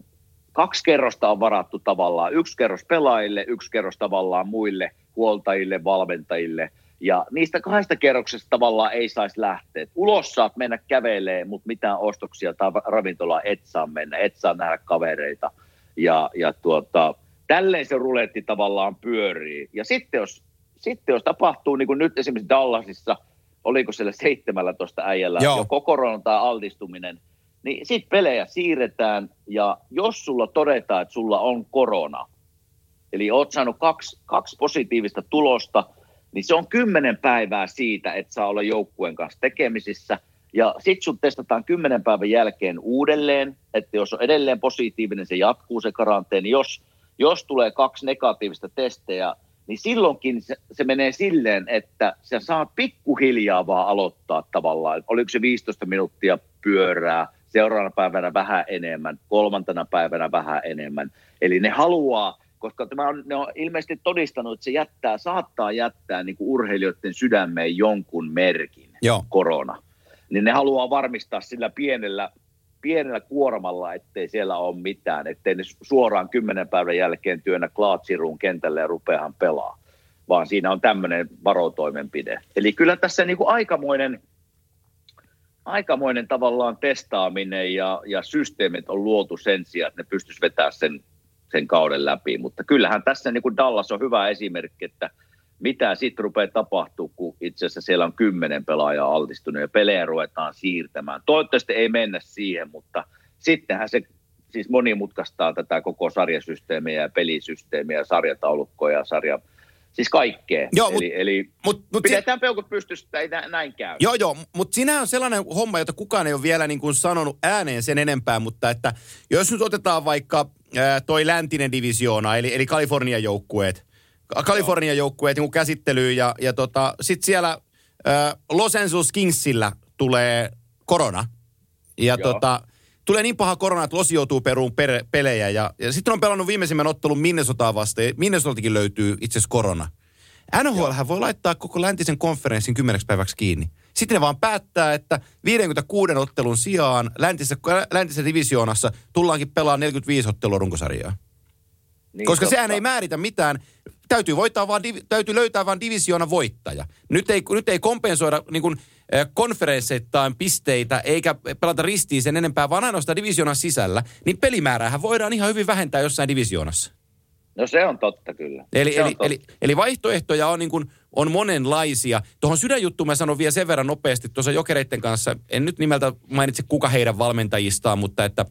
kaksi kerrosta on varattu tavallaan. Yksi kerros pelaajille, yksi kerros tavallaan muille huoltajille, valmentajille. Ja niistä kahdesta kerroksesta tavallaan ei saisi lähteä. Ulos saat mennä kävelee, mutta mitään ostoksia tai ravintolaa et saa mennä, et saa nähdä kavereita. Ja, ja tuota, tälleen se ruletti tavallaan pyörii. Ja sitten jos, sitten jos tapahtuu, niin kuin nyt esimerkiksi Dallasissa, oliko siellä 17 äijällä Joo. joko korona tai altistuminen, niin sitten pelejä siirretään, ja jos sulla todetaan, että sulla on korona, eli oot saanut kaksi, kaksi positiivista tulosta, niin se on kymmenen päivää siitä, että saa olla joukkueen kanssa tekemisissä, ja sitten sun testataan kymmenen päivän jälkeen uudelleen, että jos on edelleen positiivinen, se jatkuu se karanteeni. Jos, jos tulee kaksi negatiivista testejä, niin silloinkin se, se menee silleen, että sä saat pikkuhiljaa vaan aloittaa tavallaan. Oliko se 15 minuuttia pyörää, seuraavana päivänä vähän enemmän, kolmantena päivänä vähän enemmän. Eli ne haluaa, koska tämä on, ne on ilmeisesti todistanut, että se jättää, saattaa jättää niin kuin urheilijoiden sydämeen jonkun merkin, Joo. korona. Niin ne haluaa varmistaa sillä pienellä, pienellä kuormalla, ettei siellä ole mitään, ettei ne suoraan kymmenen päivän jälkeen työnnä klaatsiruun kentälle ja rupeahan pelaa, vaan siinä on tämmöinen varotoimenpide. Eli kyllä tässä niin kuin aikamoinen, aikamoinen tavallaan testaaminen ja, ja systeemit on luotu sen sijaan, että ne pystyisi vetämään sen, sen kauden läpi. Mutta kyllähän tässä niin kuin Dallas on hyvä esimerkki, että mitä sitten rupeaa tapahtuu, kun itse asiassa siellä on kymmenen pelaajaa altistunut ja pelejä ruvetaan siirtämään. Toivottavasti ei mennä siihen, mutta sittenhän se siis monimutkaistaa tätä koko sarjasysteemiä ja pelisysteemiä ja sarjataulukkoja ja sarja, siis kaikkea. Joo, eli, eli Mut, mut si- pidetään peukut pystyssä, että ei nä- näin käy. Joo, joo, mutta siinä on sellainen homma, jota kukaan ei ole vielä niin kuin sanonut ääneen sen enempää, mutta että jos nyt otetaan vaikka toi läntinen divisioona, eli, eli Kalifornian joukkueet, Kalifornian joukkueet niin käsittelyyn ja, ja tota, sitten siellä ää, Los Angeles Kingsillä tulee korona. Ja Joo. tota, tulee niin paha korona, että Losi joutuu peruun per, pelejä. Ja, ja sitten on pelannut viimeisimmän ottelun Minnesotaa vastaan. Minnesotakin löytyy itse asiassa korona. NHL voi laittaa koko läntisen konferenssin kymmeneksi päiväksi kiinni. Sitten ne vaan päättää, että 56 ottelun sijaan läntisessä, läntisessä divisioonassa tullaankin pelaamaan 45 ottelua runkosarjaa. Niin, Koska totta. sehän ei määritä mitään. Täytyy, voittaa vaan, täytyy löytää vaan divisioona voittaja. Nyt ei, nyt ei kompensoida niin kuin, eh, konferensseittain pisteitä eikä pelata ristiin sen enempää, vaan ainoastaan divisioonan sisällä. Niin pelimääräähän voidaan ihan hyvin vähentää jossain divisioonassa. No se on totta kyllä. Eli, se eli, totta. eli, eli vaihtoehtoja on, niin kuin, on monenlaisia. Tuohon sydänjuttuun mä sanon vielä sen verran nopeasti tuossa jokereiden kanssa. En nyt nimeltä mainitse kuka heidän valmentajistaan, mutta että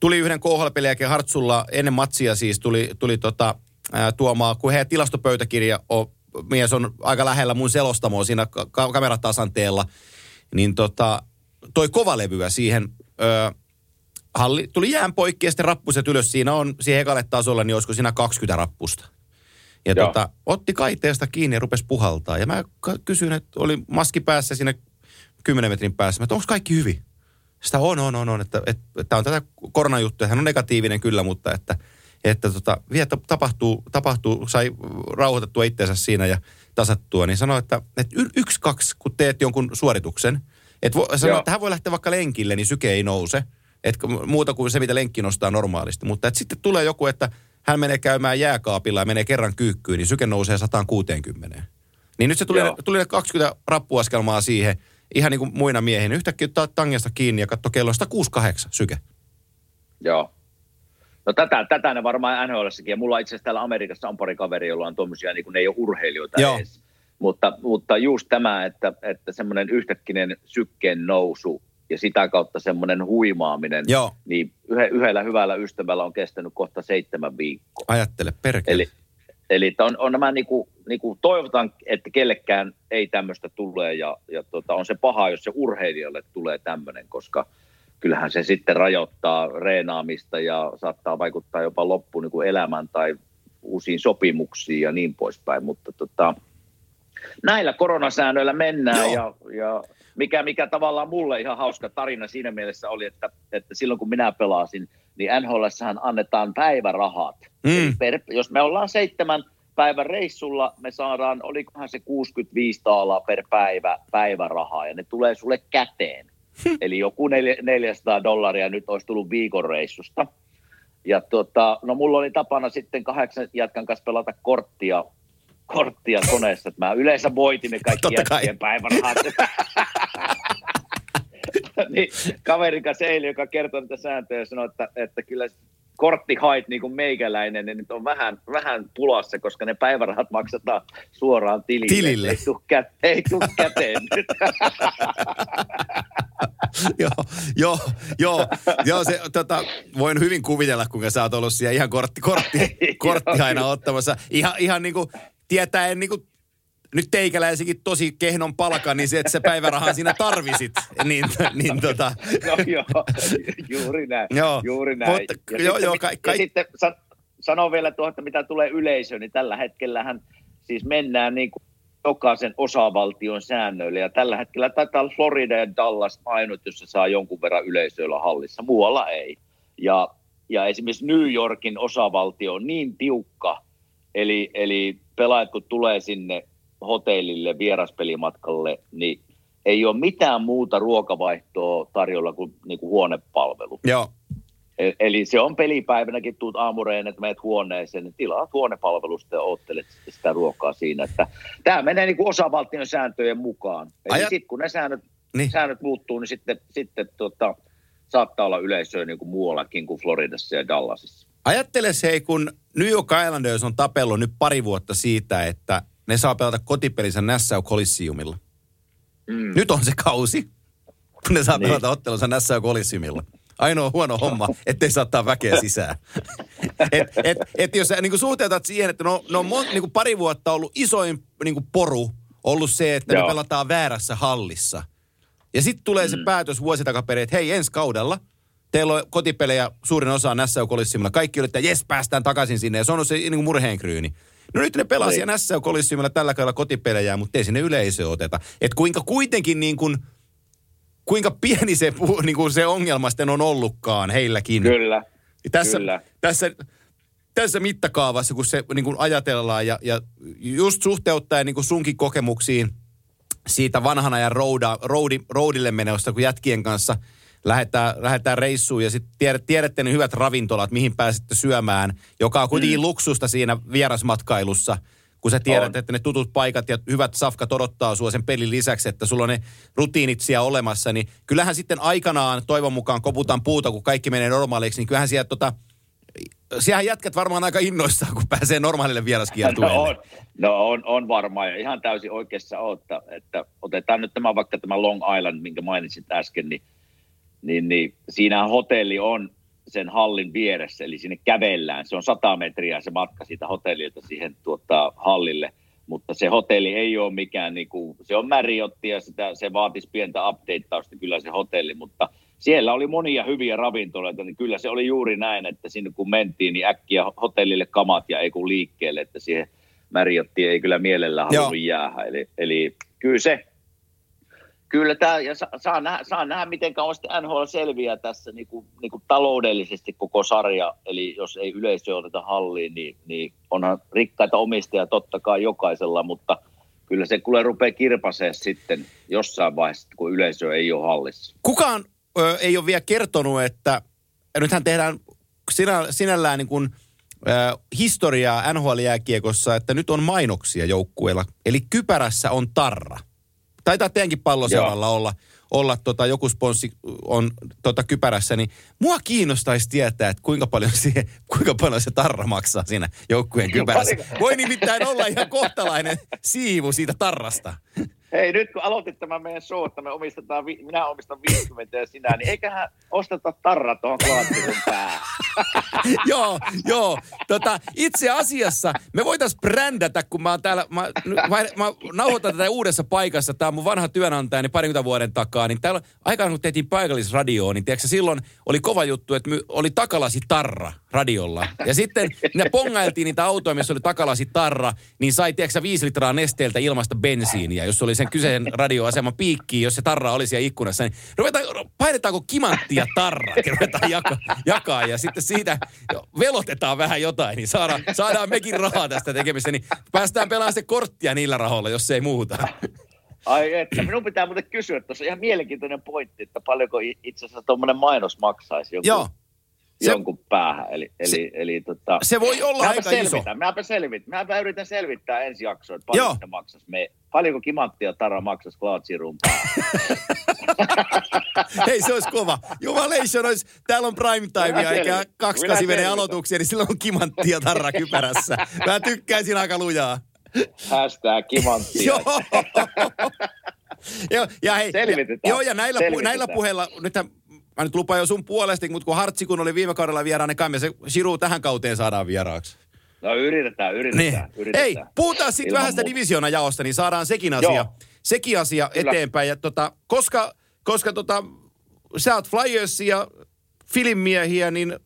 tuli yhden KHL-pelin Hartsulla ennen matsia siis tuli, tuli tota, ää, tuomaan, kun heidän tilastopöytäkirja on, mies on aika lähellä mun selostamoa siinä ka- kameratasanteella, niin tota, toi kovalevyä siihen ö, halli, tuli jään poikki ja sitten rappuset ylös. Siinä on siihen ekalle tasolle, niin olisiko siinä 20 rappusta. Ja Joo. tota, otti kaiteesta kiinni ja rupesi puhaltaa. Ja mä kysyin, että oli maski päässä siinä 10 metrin päässä, että onko kaikki hyvin? Sitä on, on, on, on. Että, että, että on tätä koronajuttuja. Hän on negatiivinen kyllä, mutta että, että tota, vielä ta- tapahtuu, tapahtuu, sai rauhoitettua itseensä siinä ja tasattua, niin sanoi, että, että y- yksi, kaksi, kun teet jonkun suorituksen, että vo, sanoi, että hän voi lähteä vaikka lenkille, niin syke ei nouse. Että muuta kuin se, mitä lenkki nostaa normaalisti. Mutta että sitten tulee joku, että hän menee käymään jääkaapilla ja menee kerran kyykkyyn, niin syke nousee 160. Niin nyt se tuli, Joo. tuli ne 20 rappuaskelmaa siihen, ihan niin kuin muina miehinä. Yhtäkkiä ottaa tangesta kiinni ja katso kello on 168 syke. Joo. No tätä, tätä ne varmaan NHLssäkin. Ja mulla itse asiassa täällä Amerikassa on pari kaveria, joilla on tuommoisia, niin kuin ne ei ole urheilijoita Joo. edes. Mutta, mutta just tämä, että, että semmoinen yhtäkkinen sykkeen nousu ja sitä kautta semmoinen huimaaminen, Joo. niin yhe, yhdellä hyvällä ystävällä on kestänyt kohta seitsemän viikkoa. Ajattele, perkele. Eli, eli on, on nämä niinku, niinku, toivotaan, että kellekään ei tämmöistä tule ja, ja tota, on se paha, jos se urheilijalle tulee tämmöinen, koska kyllähän se sitten rajoittaa reenaamista ja saattaa vaikuttaa jopa loppuun niin elämään tai uusiin sopimuksiin ja niin poispäin, mutta tota, näillä koronasäännöillä mennään ja, ja mikä, mikä tavallaan mulle ihan hauska tarina siinä mielessä oli, että, että silloin kun minä pelasin, niin NHLssähän annetaan päivärahat. Mm. Per, jos me ollaan seitsemän päivän reissulla, me saadaan, olikohan se 65 taalaa per päivä päivärahaa, ja ne tulee sulle käteen. Eli joku neljä- 400 dollaria nyt olisi tullut viikon reissusta. Ja tota, no mulla oli tapana sitten kahdeksan jätkän kanssa pelata korttia, korttia koneessa, että mä yleensä voitin ne kaikki Totta jätkien päivärahat. [LAUGHS] niin, kaverin kanssa eilen, joka kertoi niitä sääntöjä, sanoi, että, että kyllä korttihait niin kuin meikäläinen, niin nyt on vähän, vähän pulassa, koska ne päivärahat maksetaan suoraan tilille. Tilille. Ei tule kä- ei tuu käteen nyt. [LAUGHS] joo, joo, joo, joo se, tota, voin hyvin kuvitella, kuinka sä oot ollut siellä ihan kortti, kortti, [LAUGHS] kortti aina ottamassa. Ihan, ihan niin kuin tietäen niin kuin, nyt teikäläisikin tosi kehnon palkan, niin se, että se päivärahan siinä tarvisit. Niin, niin tota, No joo, juuri näin. Joo, juuri näin. mutta- ja joo, sitten, joo, mit- ka- ja kai- sitten san, sanon vielä tuohon, että mitä tulee yleisöön, niin tällä hetkellähän siis mennään niin kuin jokaisen osavaltion säännöille. Ja tällä hetkellä taitaa olla Florida ja Dallas ainut, jossa saa jonkun verran yleisöillä hallissa. Muualla ei. Ja, ja esimerkiksi New Yorkin osavaltio on niin tiukka, eli, eli pelaajat kun tulee sinne hotellille vieraspelimatkalle, niin ei ole mitään muuta ruokavaihtoa tarjolla kuin, niin kuin huonepalvelu. joo, E- Eli se on pelipäivänäkin, tuut aamureen, että menet huoneeseen, niin tilaat huonepalvelusta ja oottelet sitä ruokaa siinä. Että tämä menee niin kuin osavaltion sääntöjen mukaan. Eli Ajat- sitten kun ne säännöt, niin. säännöt muuttuu, niin sitten, sitten tota, saattaa olla yleisöä niin kuin muuallakin kuin Floridassa ja Dallasissa. Ajattele se, kun New York Islanders on tapellut nyt pari vuotta siitä, että ne saa pelata kotipelinsä Nassau Coliseumilla. Mm. Nyt on se kausi, kun ne saa Niin. pelata ottelunsa Nassau Coliseumilla. Ainoa huono homma, ettei saa ottaa väkeä sisään. [LAUGHS] et, et, et jos sä niin suhteutat siihen, että no, no mon, niin pari vuotta ollut isoin niin poru ollut se, että Joo. me pelataan väärässä hallissa. Ja sitten tulee mm. se päätös vuosi takaperin, että hei ensi kaudella teillä on kotipelejä suurin osa Nassau Coliseumilla. Kaikki yrittää, jes päästään takaisin sinne ja se on se niin murheenkryyni. No nyt ne pelaa Niin. siellä Nassau Coliseumilla tällä kaudella kotipelejä, mutta ei sinne yleisö oteta. Että kuinka kuitenkin niin kuin, kuinka pieni se, niin kuin se ongelma sitten on ollutkaan heilläkin. Kyllä, Tässä, kyllä. tässä, tässä mittakaavassa, kun se niin kuin ajatellaan ja, ja just suhteuttaen niin kuin sunkin kokemuksiin siitä vanhan ajan rouda, roudi, roudille menosta, kun jätkien kanssa lähdetään, lähdetään reissuun ja sitten tiedät, tiedätte ne hyvät ravintolat, mihin pääsette syömään, joka on kuitenkin mm. luksusta siinä vierasmatkailussa, kun sä tiedät, On. että ne tutut paikat ja hyvät safkat odottaa sua sen pelin lisäksi, että sulla on ne rutiinit siellä olemassa, niin kyllähän sitten aikanaan toivon mukaan koputaan puuta, kun kaikki menee normaaliksi, niin kyllähän siellä tota, Siehän jätkät varmaan aika innoissaan, kun pääsee normaalille No vieraskiertueelle. on, no on, on varmaan ja ihan täysin oikeassa oot, että, että otetaan nyt tämä vaikka tämä Long Island, minkä mainitsit äsken, niin, niin, niin siinähän hotelli on sen hallin vieressä, eli sinne kävellään. Se on 100 metriä se matka siitä hotellilta siihen tuota, hallille, mutta se hotelli ei ole mikään, niin kuin, se on Marriotti ja sitä, se vaatisi pientä updateausta kyllä se hotelli, mutta siellä oli monia hyviä ravintoloita, niin kyllä se oli juuri näin, että sinne kun mentiin, niin äkkiä hotellille kamat ja ei kun liikkeelle, että siihen Marriotti ei kyllä mielellä halunnut jäädä. Eli, eli kyllä se, kyllä tämä, ja saa, nähdä, saa nähdä, miten kauan sitten NHL selviää tässä niin kuin, niin kuin taloudellisesti koko sarja, eli jos ei yleisö oteta halliin, niin, niin onhan rikkaita omistajia totta kai jokaisella, mutta kyllä se kuule rupeaa kirpaseen sitten jossain vaiheessa, kun yleisö ei ole hallissa. Kukaan ö, ei ole vielä kertonut, että nythän tehdään sinä, sinällään niin kuin, ö, historiaa NHL-jääkiekossa, että nyt on mainoksia joukkueilla. Eli kypärässä on tarra. Taitaa teidänkin palloseuralla olla, olla tota, joku sponssi on tota, kypärässä, niin mua kiinnostaisi tietää, että kuinka paljon, [LAUGHS] siihen, kuinka paljon se tarra maksaa siinä joukkueen kypärässä. Voi nimittäin olla ihan kohtalainen siivu siitä tarrasta. [LAUGHS] Hei, nyt kun aloitit tämän meidän show, että me omistetaan, minä omistan 50 ja sinä, niin eiköhän osteta tarra tuohon klaattisun päähän. [LAUGHS] joo, joo. Tota, itse asiassa me voitais brändätä, kun mä oon täällä, mä, mä, mä nauhoitan tätä uudessa paikassa, tää on mun vanha työnantajani parikymmentä vuoden takaa, niin täällä aikaan kun tehtiin paikallisradioon, niin tiedätkö, silloin oli kova juttu, että oli takalasi tarra radiolla. Ja sitten ne pongailtiin niitä autoja, missä oli takalasi tarra, niin sai, tiedätkö, viisi litraa nesteeltä ilmasta bensiiniä, jos oli sen kyseisen radioaseman piikki, jos se tarra oli siellä ikkunassa, niin ruvetaan, painetaanko kimanttia tarra, ja ruvetaan jakaa, jakaa ja sitten siitä velotetaan vähän jotain, niin saadaan, saadaan mekin rahaa tästä tekemistä, niin päästään pelaamaan se korttia niillä rahoilla, jos ei muuta. Ai että, minun pitää muuten kysyä, tuossa ihan mielenkiintoinen pointti, että paljonko itse asiassa tuommoinen mainos maksaisi joku, Joo. Se, jonkun päähän. Eli, eli, se, eli tota, se voi olla aika selvitän, iso. Mäpä selvitän, mäpä yritän selvittää ensi jaksoa, että paljon se maksasi. Me, paljonko kimanttia Tara maksasi Klaatsirun. [LAUGHS] Hei, se olisi kova. Jumalation olisi, täällä on prime timea, eikä selvitän. kaksi Minä kasi menee selvitän. aloituksia, niin silloin on kimanttia tarra kypärässä. Mä tykkäisin aika lujaa. Hashtag kimanttia. [LAUGHS] Joo. Joo, ja hei, Selvitetään. joo, ja näillä, pu, näillä puheilla, nythän mä nyt lupaan jo sun puolesta, mutta kun Hartsi kun oli viime kaudella vieraana, niin kai me se Shiru tähän kauteen saadaan vieraaksi. No yritetään, yritetään. Niin. yritetään. Hei, puhutaan sitten vähän sitä muuta. divisionajaosta, niin saadaan sekin asia, Joo. sekin asia Kyllä. eteenpäin. Ja tota, koska koska tota, sä oot Flyersia, filmmiehiä, niin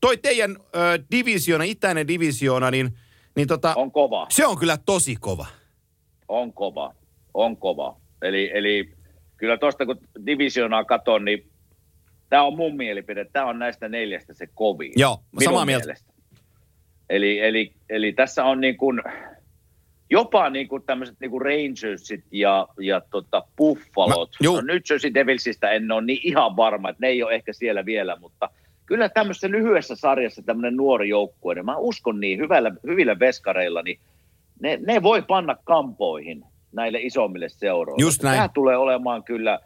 toi teidän ö, divisiona, itäinen divisiona, niin, niin tota, On kova. se on kyllä tosi kova. On kova, on kova. Eli, eli kyllä tuosta kun divisionaa katon, niin tämä on mun mielipide. Tämä on näistä neljästä se kovin. Joo, samaa mieltä. mielestä. Eli, eli, eli tässä on niin kuin, jopa niin kuin tämmöiset niin kuin Rangersit ja, ja tota Buffalot. Mä- no, New Jersey Devilsistä en ole niin ihan varma, että ne ei ole ehkä siellä vielä, mutta kyllä tämmöisessä lyhyessä sarjassa tämmöinen nuori joukkue, niin mä uskon niin hyvällä, hyvillä veskareilla, niin ne, ne voi panna kampoihin näille isommille seuroille. Just näin. Tämä tulee olemaan kyllä,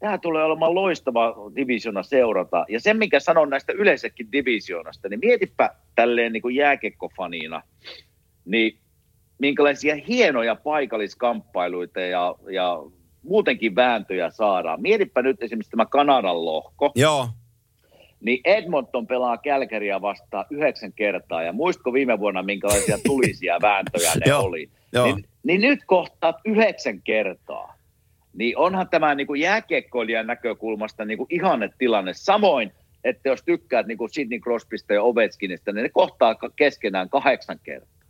tämä tulee olemaan loistava divisiona seurata. Ja sen, minkä sanon näistä yleensäkin divisionasta, niin mietipä tälleen niin kuin jääkekkofaniina, niin minkälaisia hienoja paikalliskamppailuita ja, ja muutenkin vääntöjä saadaan. Mietipä nyt esimerkiksi tämä Kanadan lohko, Joo, niin Edmonton pelaa Kälkäriä vastaan yhdeksän kertaa, ja muistatko viime vuonna, minkälaisia tulisia [LAUGHS] vääntöjä ne Joo, oli? joo. Niin, niin nyt kohtaat yhdeksän kertaa. Niin onhan tämä niin kuin jääkiekkoilijan näkökulmasta niin kuin ihanne tilanne. Samoin, että jos tykkäät niin kuin Sidney Crosbysta ja Ovechkinista, niin ne kohtaa keskenään kahdeksan kertaa.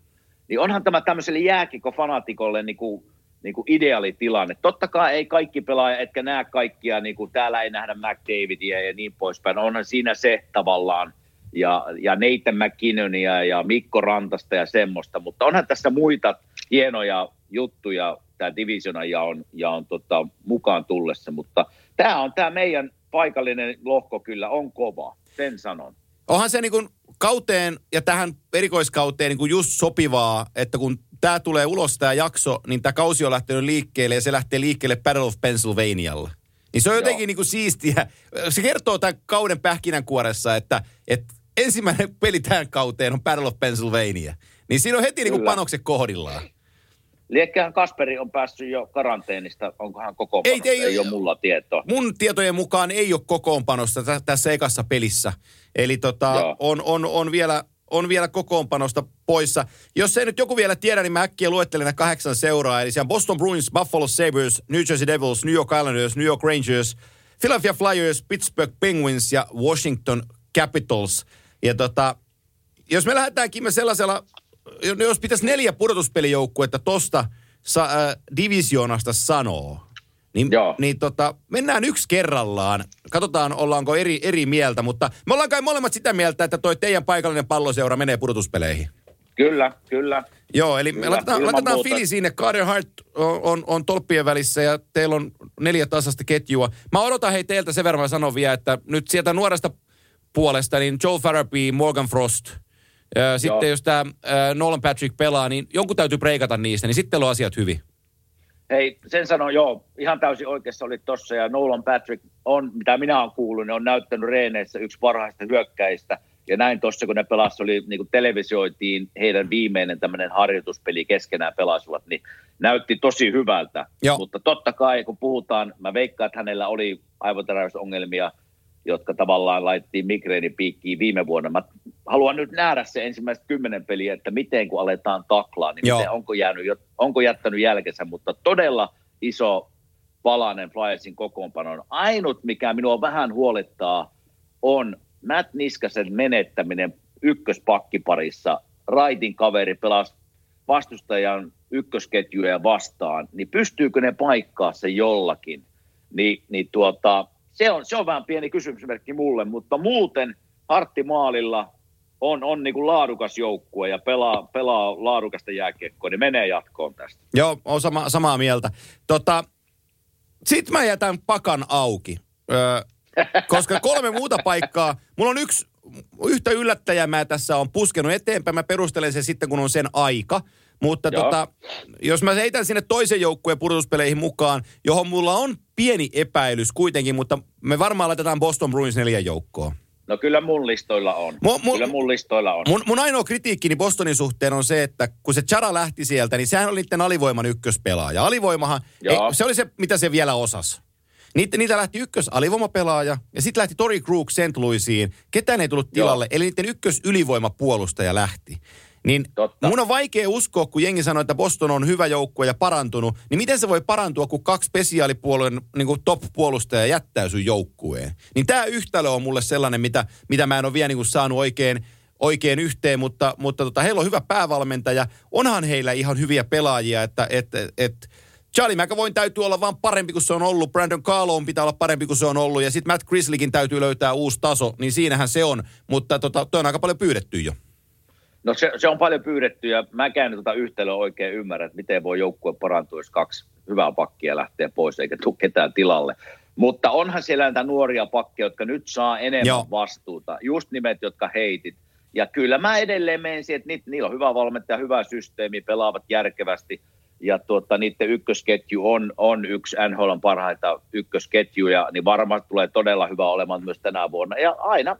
Niin onhan tämä tämmöiselle jääkiekko-fanatikolle niin kuin, niin kuin ideaali tilanne. Totta kai ei kaikki pelaaja, etkä näe kaikkia, niin kuin täällä ei nähdä McDavidia ja niin poispäin. Onhan siinä se tavallaan, ja, ja Nathan McKinnonia ja Mikko Rantasta ja semmoista, mutta onhan tässä muita hienoja juttuja tämä divisionan jaon, jaon tota, mukaan tullessa, mutta tämä on tämä meidän paikallinen lohko kyllä on kova, sen sanon. onhan se niin kuin kauteen ja tähän erikoiskauteen niin kuin just sopivaa, että kun tämä tulee ulos tämä jakso, niin tämä kausi on lähtenyt liikkeelle ja se lähtee liikkeelle Battle of Pennsylvanialla. Niin se on jotenkin Joo. niin kuin siistiä. Se kertoo tämän kauden pähkinänkuoressa, että, että ensimmäinen peli tähän kauteen on Battle of Pennsylvania. Niin siinä on heti niin kuin panokset kohdillaan. Liekkähän Kasperi on päässyt jo karanteenista, onkohan koko Ei, ei, ei- ei, ole mulla tietoa. Mun tietojen mukaan ei ole kokoonpanosta tä- tässä ekassa pelissä. Eli tota, on, on, on, vielä, on vielä kokoonpanosta poissa. Jos ei nyt joku vielä tiedä, niin mä äkkiä luettelen nämä kahdeksan seuraa. Eli siellä on Boston Bruins, Buffalo Sabres, New Jersey Devils, New York Islanders, New York Rangers, Philadelphia Flyers, Pittsburgh Penguins ja Washington Capitals. Ja tota, jos me lähdetään Kimme sellaisella, jos pitäisi neljä pudotuspelijoukkuetta tosta sa, äh, divisioonasta sanoo, niin, Joo. niin tota, mennään yksi kerrallaan. Katsotaan, ollaanko eri, eri mieltä, mutta me ollaan kai molemmat sitä mieltä, että toi teidän paikallinen palloseura menee pudotuspeleihin. Kyllä, kyllä. Joo, eli Kyllä, laitetaan, laitetaan muuta. Fili sinne. Carter Hart on, on, on tolppien välissä ja teillä on neljä tasasta ketjua. Mä odotan hei teiltä sen verran sanon vielä, että nyt sieltä nuoresta puolesta, niin Joe Farabee, Morgan Frost. Sitten Joo. jos tämä Nolan Patrick pelaa, niin jonkun täytyy preikata niistä, niin sitten on asiat hyvin. Hei, sen sanon joo, ihan täysin oikeassa oli tossa ja Nolan Patrick on, mitä minä olen kuullut, ne on näyttänyt reeneissä yksi parhaista hyökkäistä. Ja näin tuossa, kun ne pelas, oli niin kuin televisioitiin heidän viimeinen tämmöinen harjoituspeli keskenään pelasivat, niin näytti tosi hyvältä. Joo. Mutta totta kai, kun puhutaan, mä veikkaan, että hänellä oli aivotäräysongelmia, jotka tavallaan laittiin migreenipiikkiin viime vuonna. Mä haluan nyt nähdä se ensimmäiset kymmenen peliä, että miten kun aletaan taklaa, niin miten, onko, jäänyt, onko jättänyt jälkensä, mutta todella iso palanen Flyersin kokoonpanon. Ainut, mikä minua vähän huolettaa, on Matt Niskasen menettäminen ykköspakkiparissa. Raitin kaveri pelasi vastustajan ykkösketjuja vastaan, niin pystyykö ne paikkaa se jollakin? Ni, niin tuota, se, on, se on vähän pieni kysymysmerkki mulle, mutta muuten Hartti Maalilla on, on niin kuin laadukas joukkue ja pelaa, pelaa laadukasta jääkiekkoa, niin menee jatkoon tästä. Joo, on sama, samaa mieltä. Tota, Sitten mä jätän pakan auki, öö, koska kolme muuta paikkaa, mulla on yksi, yhtä yllättäjää mä tässä on puskenut eteenpäin, mä perustelen sen sitten, kun on sen aika. Mutta Joo. tota, jos mä heitän sinne toisen joukkueen pudotuspeleihin mukaan, johon mulla on pieni epäilys kuitenkin, mutta me varmaan laitetaan Boston Bruins neljän joukkoon. No kyllä mun listoilla on. Mu- mu- kyllä mun listoilla on. Mun, mun ainoa kritiikkini Bostonin suhteen on se, että kun se Chara lähti sieltä, niin sehän oli niiden alivoiman ykköspelaaja. Alivoimahan, ei, Joo. se oli se, mitä se vielä osasi. Niitä, niitä lähti ykkös alivoimapelaaja ja sitten lähti Tori Krug St. Louisiin. Ketään ei tullut tilalle, eli niiden ykkös ylivoimapuolustaja lähti. Niin Totta. mun on vaikea uskoa, kun jengi sanoo, että Boston on hyvä joukkue ja parantunut, niin miten se voi parantua, kun kaksi spesiaalipuolueen niin top-puolustajaa jättää sun joukkueen? Niin tämä yhtälö on mulle sellainen, mitä, mitä mä en ole vielä niin saanut oikein, oikein yhteen, mutta, mutta tota, heillä on hyvä päävalmentaja. Onhan heillä ihan hyviä pelaajia, että et, et, Charlie McAvoyn täytyy olla vaan parempi kuin se on ollut. Brandon Carlon pitää olla parempi kuin se on ollut. Ja sitten Matt Grizzlykin täytyy löytää uusi taso, niin siinähän se on. Mutta tota, toi on aika paljon pyydetty jo. No se, se on paljon pyydetty ja mäkään en tuota yhtälöä oikein ymmärrä, että miten voi joukkue parantua, jos kaksi hyvää pakkia lähtee pois eikä tule ketään tilalle. Mutta onhan siellä näitä nuoria pakkeja, jotka nyt saa enemmän Joo. Vastuuta. Just nimet, jotka heitit. Ja kyllä mä edelleen menen siihen, että ni, niillä on hyvä valmentaja, hyvä systeemi, pelaavat järkevästi. Ja tuota, niiden ykkösketju on, on yksi NHLn parhaita ykkösketjuja, niin varmasti tulee todella hyvä olemaan myös tänä vuonna. Ja aina,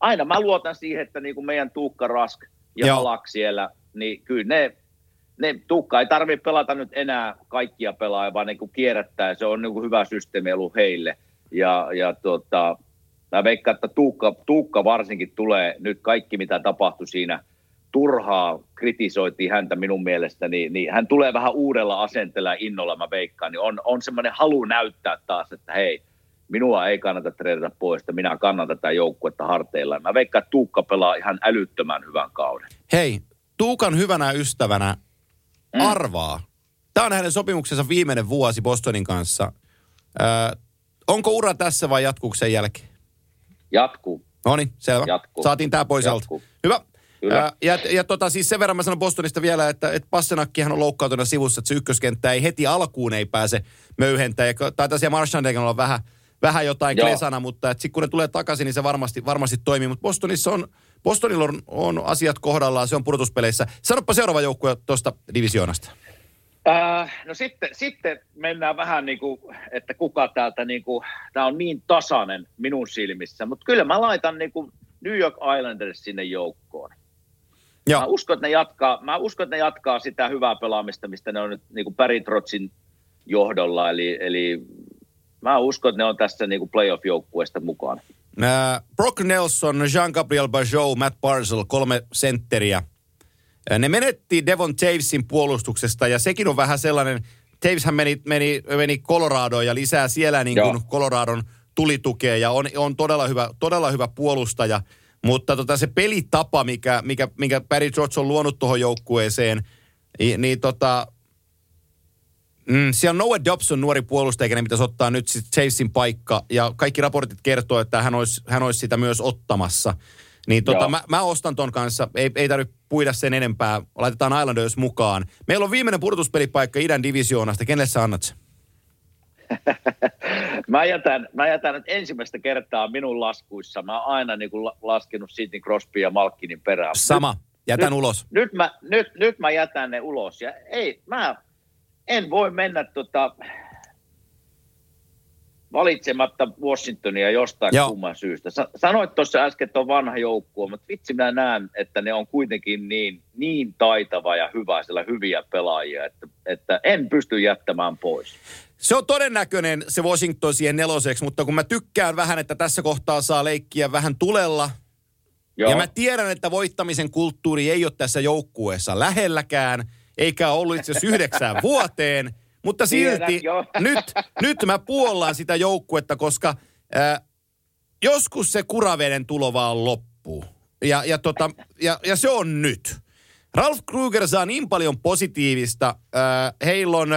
aina mä luotan siihen, että niin kuin meidän Tuukka Rask ja Joo. Halak siellä, niin kyllä ne, ne Tuukka ei tarvitse pelata nyt enää kaikkia pelaajia, vaan niin kuin kierrättää. Se on niin kuin hyvä systeemi ollut heille. Ja, ja tuota, mä veikkaan, että Tuukka, Tuukka varsinkin tulee nyt kaikki, mitä tapahtui siinä turhaa kritisoitiin häntä minun mielestäni, niin, niin hän tulee vähän uudella asenteella ja innolla, mä veikkaan, niin on, on semmoinen halu näyttää taas, että hei, minua ei kannata treenata pois, että minä kannan tätä joukkuetta harteilla. Mä veikkaan, että Tuukka pelaa ihan älyttömän hyvän kauden. Hei, Tuukan hyvänä ystävänä Mm. arvaa. Tämä on hänen sopimuksensa viimeinen vuosi Bostonin kanssa. Ö, onko ura tässä vai jatkuuko sen jälkeen? Jatkuu. No niin, selvä. Jatkuu. Saatiin tämä pois alta. Hyvä. Kyllä. Ja, ja tota, siis sen verran mä sanon Bostonista vielä, että, että Passenakkihan on loukkautuna sivussa, että se ykköskenttä ei heti alkuun ei pääse möyhentää. Ja taitaa siellä Marchandekilla olla vähän, vähän jotain Joo. klesana, mutta sitten kun ne tulee takaisin, niin se varmasti, varmasti toimii. Mutta Bostonissa on, Bostonilla on, on asiat kohdallaan, se on pudotuspeleissä. Sanoppa seuraava joukkue tuosta divisioonasta. Äh, no sitten, sitten mennään vähän niin kuin, että kuka täältä, niin kuin, tämä on niin tasainen minun silmissä, mutta kyllä mä laitan niin kuin New York Islanders sinne joukkoon. Mä Joo, uskon, että ne jatkaa, mä uskon, että ne jatkaa sitä hyvää pelaamista, mistä ne on nyt niin kuin Barry Trotzin johdolla, eli, eli mä uskon, että ne on tässä niin playoff-joukkueesta mukana. Äh, Brock Nelson, Jean-Gabriel Bajot, Matt Barzell, kolme sentteriä. Ne menetti Devon Tavesin puolustuksesta ja sekin on vähän sellainen, Taveshän meni, meni, meni Coloradoon ja lisää siellä niin kuin. Coloradon tulitukea ja on, on todella, hyvä, todella hyvä puolustaja. Mutta tota, se pelitapa, mikä, mikä, mikä Barry George on luonut tuohon joukkueeseen, niin, niin tota, Mm, siellä on Noah Dobson nuori puolustaja, kenen pitäisi ottaa nyt sitten Chasein paikka. Ja kaikki raportit kertoo, että hän olisi, hän olisi sitä myös ottamassa. Niin tota, mä, mä, ostan ton kanssa. Ei, ei tarvitse puida sen enempää. Laitetaan Islanders mukaan. Meillä on viimeinen pudotuspelipaikka idän divisioonasta. Kenelle sä annat sen? [LAUGHS] mä, jätän, mä jätän nyt ensimmäistä kertaa minun laskuissa. Mä oon aina niin kuin laskenut Sidney Crosby ja Malkinin perään. Sama. Jätän nyt, ulos. Nyt mä, nyt, nyt mä jätän ne ulos. Ja ei, mä en voi mennä tota, valitsematta Washingtonia jostain Joo. kumman syystä. Sa- sanoit tuossa äsken, että on vanha joukkue, mutta vitsi mä näen, että ne on kuitenkin niin, niin taitava ja hyvä, siellä hyviä pelaajia, että, että en pysty jättämään pois. Se on todennäköinen se Washington siihen neloseksi, mutta kun mä tykkään vähän, että tässä kohtaa saa leikkiä vähän tulella, Joo. ja mä tiedän, että voittamisen kulttuuri ei ole tässä joukkueessa lähelläkään, eikä ollut itse asiassa yhdeksään [LAUGHS] vuoteen, mutta silti Tiedän, [LAUGHS] nyt, nyt mä puollaan sitä joukkuetta, koska äh, joskus se kuraveden tulo vaan loppuu. Ja, ja, tota, ja, ja se on nyt. Ralph Kruger saa niin paljon positiivista. Äh, heillä on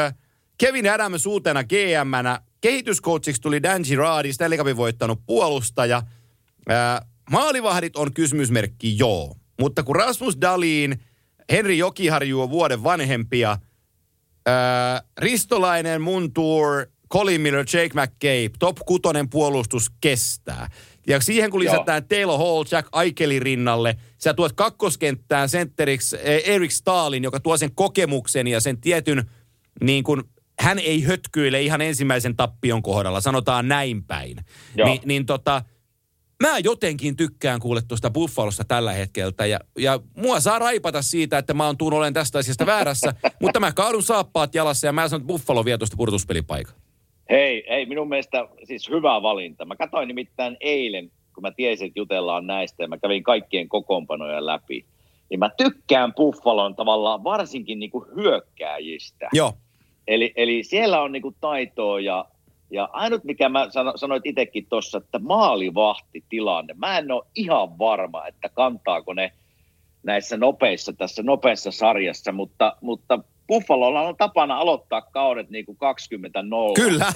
Kevin Adams uutena GM-nä. Kehityscoachiksi tuli Dan Girardi, Stanley Cupin voittanut puolustaja. Äh, maalivahdit on kysymysmerkki, joo. Mutta kun Rasmus Dalin, Henri Jokiharju on vuoden vanhempia – Äh, Ristolainen, Muntour, Colin Miller, Jake McCabe, top kutonen puolustus kestää. Ja siihen kun lisätään Joo. Taylor Hall, Jack Aikelin rinnalle, sä tuot kakkoskenttään sentteriksi eh, Eric Stalin, joka tuo sen kokemuksen ja sen tietyn, niin kuin, hän ei hötkyile ihan ensimmäisen tappion kohdalla, sanotaan näin päin. Ni, niin tota, mä jotenkin tykkään kuule tuosta Buffalosta tällä hetkellä ja, ja mua saa raipata siitä, että mä oon tuun olen tästä asiasta väärässä, [LAUGHS] mutta mä kaadun saappaat jalassa ja mä sanon, että Buffalo vie tuosta purtuspelipaikan. Hei, hei, minun mielestä siis hyvä valinta. Mä katsoin nimittäin eilen, kun mä tiesin, että jutellaan näistä ja mä kävin kaikkien kokoonpanoja läpi. Niin mä tykkään Buffalon tavallaan varsinkin niinku hyökkääjistä. Joo. Eli, eli siellä on niinku taitoa ja ja ainut, mikä mä sano, sanoit itsekin tuossa, että maalivahtitilanne. Mä en ole ihan varma, että kantaako ne näissä nopeissa, tässä nopeassa sarjassa, mutta, mutta Buffalolla on tapana aloittaa kaudet niin kuin 20 0 Kyllä.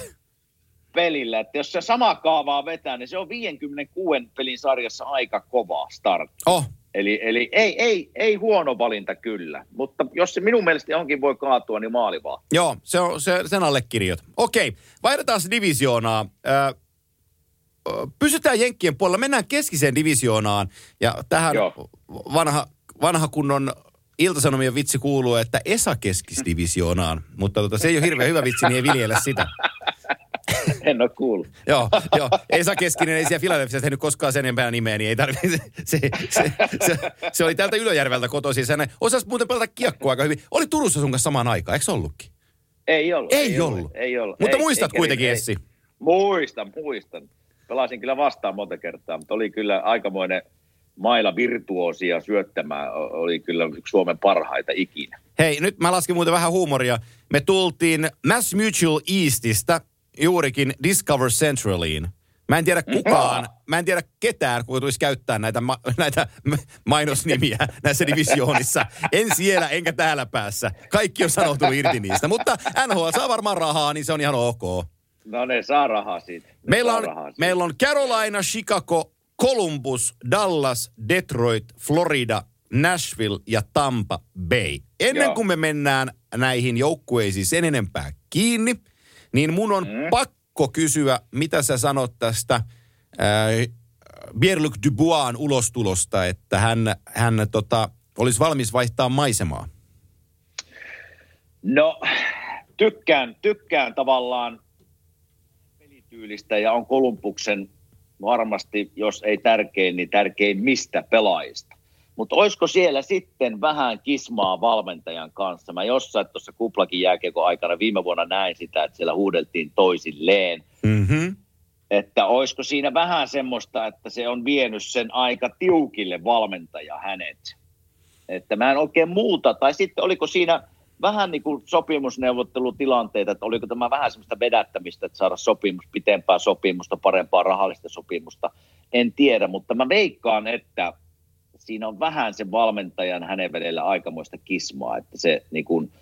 pelillä. Että jos se sama kaavaa vetää, niin se on 56 pelin sarjassa aika kova start. Oh. Eli, eli ei, ei, ei huono valinta kyllä, mutta jos se minun mielestä johonkin voi kaatua, niin maali vaan. Joo, se on, se, sen allekirjoit. Okei, vaihdetaan se divisioonaa. Ö, pysytään Jenkkien puolella, mennään keskiseen divisioonaan. Ja tähän Joo. vanha, vanha kunnon Iltasanomien vitsi kuuluu, että Esa keskisdivisioonaan. [LAUGHS] Mutta tota, se ei ole hirveän hyvä vitsi, niin ei viljellä sitä. [LAUGHS] en ole kuullut. joo, joo. Esa Keskinen ei siellä Filadelfiassa tehnyt koskaan sen enempää nimeä, niin ei tarvitse. Se, se, se, se, oli täältä Ylöjärveltä kotoisin. Se osasi muuten pelata kiekkoa aika hyvin. Oli Turussa sun kanssa samaan aikaan, eikö ollutkin? Ei ollut. Ei, ei ollut. ollut. Ei ollut. Mutta ei, muistat ei, kuitenkin, ei, Essi. Muistan, muistan. Pelasin kyllä vastaan monta kertaa, mutta oli kyllä aikamoinen maila virtuosia syöttämään. Oli kyllä yksi Suomen parhaita ikinä. Hei, nyt mä laskin muuten vähän huumoria. Me tultiin Mass Mutual Eastistä juurikin Discover Centraliin. Mä en tiedä kukaan, mä en tiedä ketään, kuka tulisi käyttää näitä, ma- näitä [LAUGHS] mainosnimiä näissä divisioonissa. En siellä enkä täällä päässä. Kaikki on sanoutunut irti niistä. Mutta NHL saa varmaan rahaa, niin se on ihan ok. No ne saa rahaa siitä. Ne meillä, on, rahaa siitä. meillä on Carolina, Chicago, Columbus, Dallas, Detroit, Florida, Nashville ja Tampa Bay. Ennen Joo. kuin me mennään näihin joukkueisiin sen enempää kiinni – niin mun on mm. pakko kysyä, mitä sä sanot tästä äh, Pierre-Luc Dubois ulostulosta, että hän, hän tota, olisi valmis vaihtaa maisemaa? No, tykkään, tykkään tavallaan pelityylistä ja on Kolumbuksen varmasti, jos ei tärkein, niin tärkein mistä pelaajista. Mutta olisiko siellä sitten vähän kismaa valmentajan kanssa? Mä jossain tuossa kuplakin jääkiekon aikana viime vuonna näin sitä, että siellä huudeltiin toisilleen. Mm-hmm. Että olisiko siinä vähän semmoista, että se on vienyt sen aika tiukille valmentaja hänet. Että mä en oikein muuta. Tai sitten oliko siinä vähän niin kuin sopimusneuvottelutilanteita, että oliko tämä vähän semmoista vedättämistä, että saada sopimus, pitempää sopimusta, parempaa rahallista sopimusta. En tiedä, mutta mä veikkaan, että siinä on vähän sen valmentajan hänen vedellä aikamoista kismaa, että se niin kuin,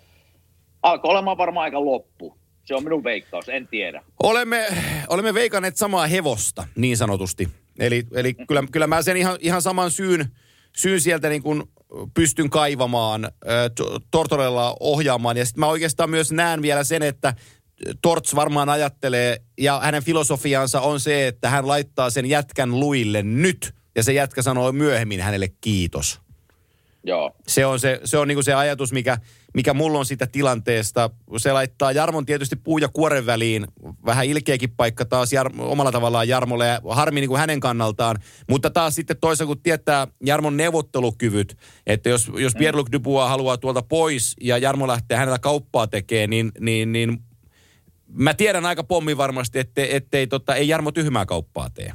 alkoi olemaan varmaan aika loppu. Se on minun veikkaus, en tiedä. Olemme, olemme veikanneet samaa hevosta, niin sanotusti. Eli, eli kyllä, kyllä mä sen ihan, ihan saman syyn, syyn sieltä niin kuin pystyn kaivamaan, Tortorella ohjaamaan. Ja sitten mä oikeastaan myös näen vielä sen, että Torts varmaan ajattelee, ja hänen filosofiansa on se, että hän laittaa sen jätkän luille nyt, ja se jätkä sanoo myöhemmin hänelle kiitos. Joo. Se on se, se, on niinku se ajatus, mikä, mikä mulla on siitä tilanteesta. Se laittaa Jarmon tietysti puu ja kuoren väliin. Vähän ilkeäkin paikka taas Jar, omalla tavallaan Jarmolle ja harmi niinku hänen kannaltaan. Mutta taas sitten toisaalta, kun tietää Jarmon neuvottelukyvyt, että jos, jos mm. Pierre-Luc Dubois haluaa tuolta pois ja Jarmo lähtee hänellä kauppaa tekemään, niin, niin, niin mä tiedän aika pommi varmasti, ettei, ettei tota, ei Jarmo tyhmää kauppaa tee.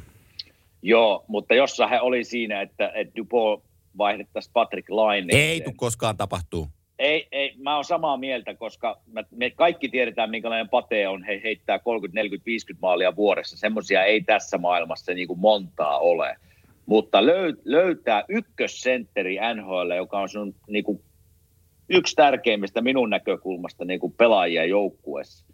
Joo, mutta jossa he oli siinä, että, että Dubois vaihdettaisiin Patrick Laine. Ei tule koskaan tapahtuu. Ei, ei, mä oon samaa mieltä, koska me kaikki tiedetään, minkälainen Pate on. He heittää 30, 40, 50 maalia vuodessa. Semmoisia ei tässä maailmassa niin kuin montaa ole. Mutta löytää ykkössentteri NHL, joka on sun niin kuin, yksi tärkeimmistä minun näkökulmasta niin kuin pelaajia joukkueessa,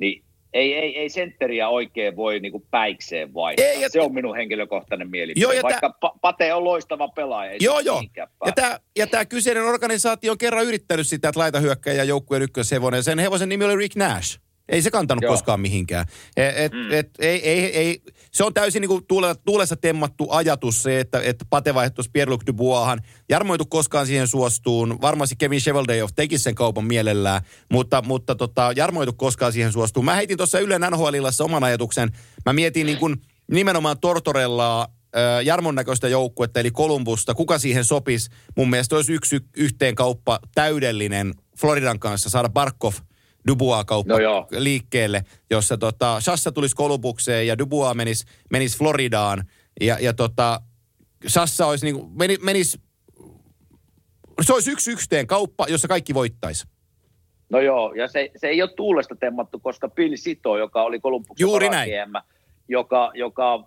niin ei, ei, ei sentteriä oikein voi niinku päikseen vaihtaa. Ei, se on minun henkilökohtainen mielipide. Joo, ja Vaikka tää... Pate on loistava pelaaja. Ei joo, joo. Ja tämä, ja tämä kyseinen organisaatio on kerran yrittänyt sitä, että laita hyökkäjä joukkueen ykköshevonen. Sen hevosen nimi oli Rick Nash. Ei se kantanut Joo. koskaan mihinkään. Et, et, mm. et, ei, ei, ei, se on täysin niin tuule, tuulessa temmattu ajatus se, että, että Pate vaihtuisi Pierre-Luc Duboishan. Jarmo ei koskaan siihen suostuun. Varmasti Kevin Cheveldayoff teki sen kaupan mielellään, mutta, mutta tota, Jarmo ei koskaan siihen suostuun. Mä heitin tuossa Ylen nhl oman ajatuksen. Mä mietin niin kuin nimenomaan Tortorellaa Jarmon näköistä joukkuetta, eli Kolumbusta. Kuka siihen sopisi? Mun mielestä olisi yksi yhteen kauppa täydellinen Floridan kanssa saada Barkov – Dubois-kauppa no liikkeelle, jossa tota, Shassa tulisi Kolumbukseen ja Dubois menisi, menisi Floridaan. Ja, ja tota, Shassa olisi niin kuin, meni, menis, se olisi yksi yhteen kauppa, jossa kaikki voittaisi. No joo, ja se, se ei ole tuulesta temmattu, koska Bill Sito, joka oli Kolumbuksen Juuri näin. GM, joka, joka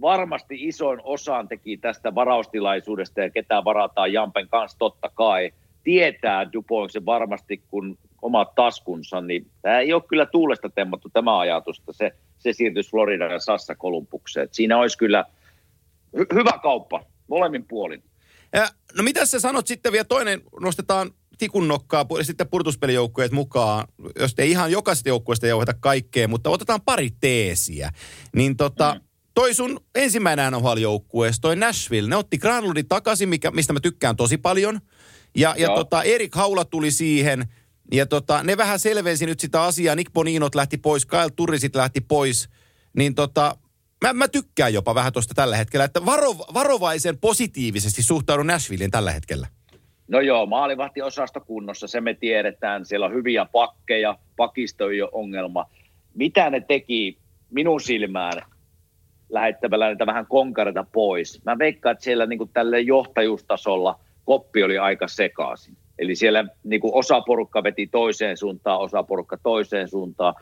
varmasti isoin osaan teki tästä varaustilaisuudesta ja ketään varataan Jampen kanssa totta kai, tietää Duponksen varmasti, kun omat taskunsa, niin tämä ei ole kyllä tuulesta temmattu tämä ajatus, että se, se siirtyisi Floridan ja Sassa Kolumbukseen. Siinä olisi kyllä hy- hyvä kauppa molemmin puolin. Ja, no mitä sä sanot sitten vielä toinen, nostetaan tikun nokkaa ja sitten purtuspelijoukkueet mukaan, jos ei ihan jokaisesta joukkueesta jouheta kaikkea, mutta otetaan pari teesiä. Niin tota, mm. toi sun ensimmäinen NHL-joukkueessa, toi Nashville, ne otti Granlundin takaisin, mikä, mistä mä tykkään tosi paljon. Ja, ja tota, Erik Haula tuli siihen – ja tota, ne vähän selvensi nyt sitä asiaa. Nick Boninot lähti pois, Kyle Turrisit lähti pois. Niin tota, mä, mä tykkään jopa vähän tuosta tällä hetkellä, että varo, varovaisen positiivisesti suhtaudun Nashvilleen tällä hetkellä. No joo, maalivahti osasto kunnossa, se me tiedetään. Siellä on hyviä pakkeja, pakisto ei ole ongelma. Mitä ne teki minun silmään lähettämällä niitä vähän konkarita pois? Mä veikkaan, että siellä niin tälle johtajuustasolla koppi oli aika sekaisin. Eli siellä niin kuin osa porukka veti toiseen suuntaan, osa porukka toiseen suuntaan.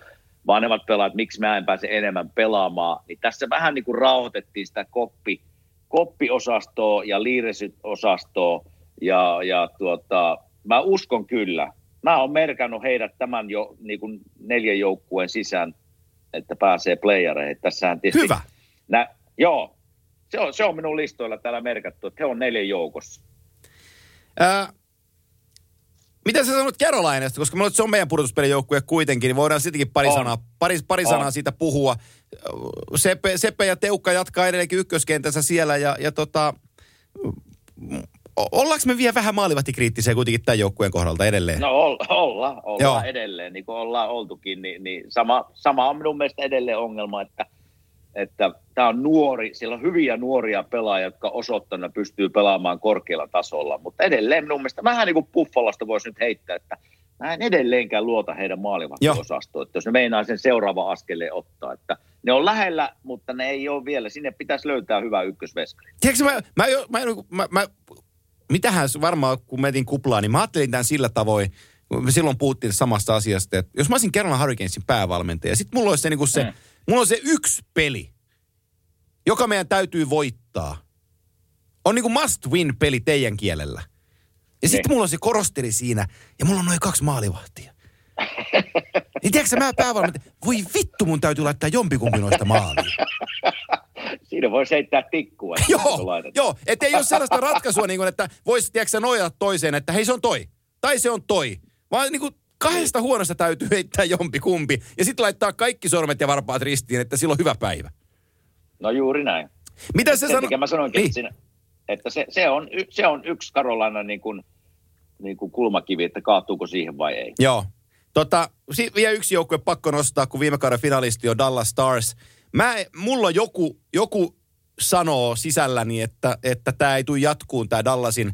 Vanhemmat pelaajat, miksi mä en pääse enemmän pelaamaan. Niin tässä vähän niin kuin rauhoitettiin sitä koppi, koppiosastoa ja liiresyt-osastoa. Ja, ja tuota, mä uskon kyllä. Mä oon merkannut heidät tämän jo niin kuin neljän joukkueen sisään, että pääsee playereihin. Tässähän tietysti, Hyvä. Nä, joo, se on, se on minun listoilla täällä merkattu, että he on neljän joukossa. Äh, mitä sä sanot Carolinasta, koska me se on meidän pudotuspelijoukkue kuitenkin, niin voidaan sittenkin pari, sanaa, pari, pari sanaa siitä puhua. Seppe, Seppe ja Teukka jatkaa edelleenkin ykköskentänsä siellä ja, ja tota, ollaanko me vielä vähän maalivahtikriittisiä kuitenkin tämän joukkueen kohdalta edelleen? No olla, olla, olla edelleen, niin kuin ollaan oltukin, niin, niin sama, sama on minun mielestä edelleen ongelma, että – että tämä on nuori, siellä on hyviä nuoria pelaajia, jotka osoittanut pystyy pelaamaan korkealla tasolla, mutta edelleen minun mielestä vähän niin kuin Buffalosta voisi nyt heittää, että mä en edelleenkään luota heidän maalivahtiosastoon, että jos ne meinaa sen seuraava askeleen ottaa, että ne on lähellä, mutta ne ei ole vielä, sinne pitäisi löytää hyvä ykkösveskari. Tiedätkö, mä, mä, mä, mä, mä, mitähän varmaan kun metin kuplaa, niin mä ajattelin tämän sillä tavoin, me silloin puhuttiin samasta asiasta, että jos mä olisin Carolina Hurricanesin päävalmentaja, sit mulla olisi se, niin kuin se, Mm. mulla on se yksi peli, joka meidän täytyy voittaa. On niin kuin must win peli teidän kielellä. Ja sitten mulla on se korosteri siinä, ja mulla on noin kaksi maalivahtia. [LAUGHS] Niin tiedätkö mä päävalmentaja, voi vittu mun täytyy laittaa jompikumpi noista maaliin. [LAUGHS] Siinä voi heittää tikkua. Joo, joo, että ei ole sellaista ratkaisua, niin kuin, että voisi, tiedätkö nojata toiseen, että hei se on toi, tai se on toi. Vaan niin kuin kahdesta huonosta täytyy heittää jompi kumpi, ja sitten laittaa kaikki sormet ja varpaat ristiin, että silloin on hyvä päivä. No juuri näin. Mitä se sanoo? mä sanoinkin, Niin. että, siinä, että se, se, on, se on yksi Karolana niin kuin, niin kuin kulmakivi, että kaatuuko siihen vai ei. Joo. Tota, vielä yksi joukkue pakko nostaa, kun viime kauden finalisti on Dallas Stars. Mä, mulla joku, joku sanoo sisälläni, että että tämä ei tule jatkuun, tämä Dallasin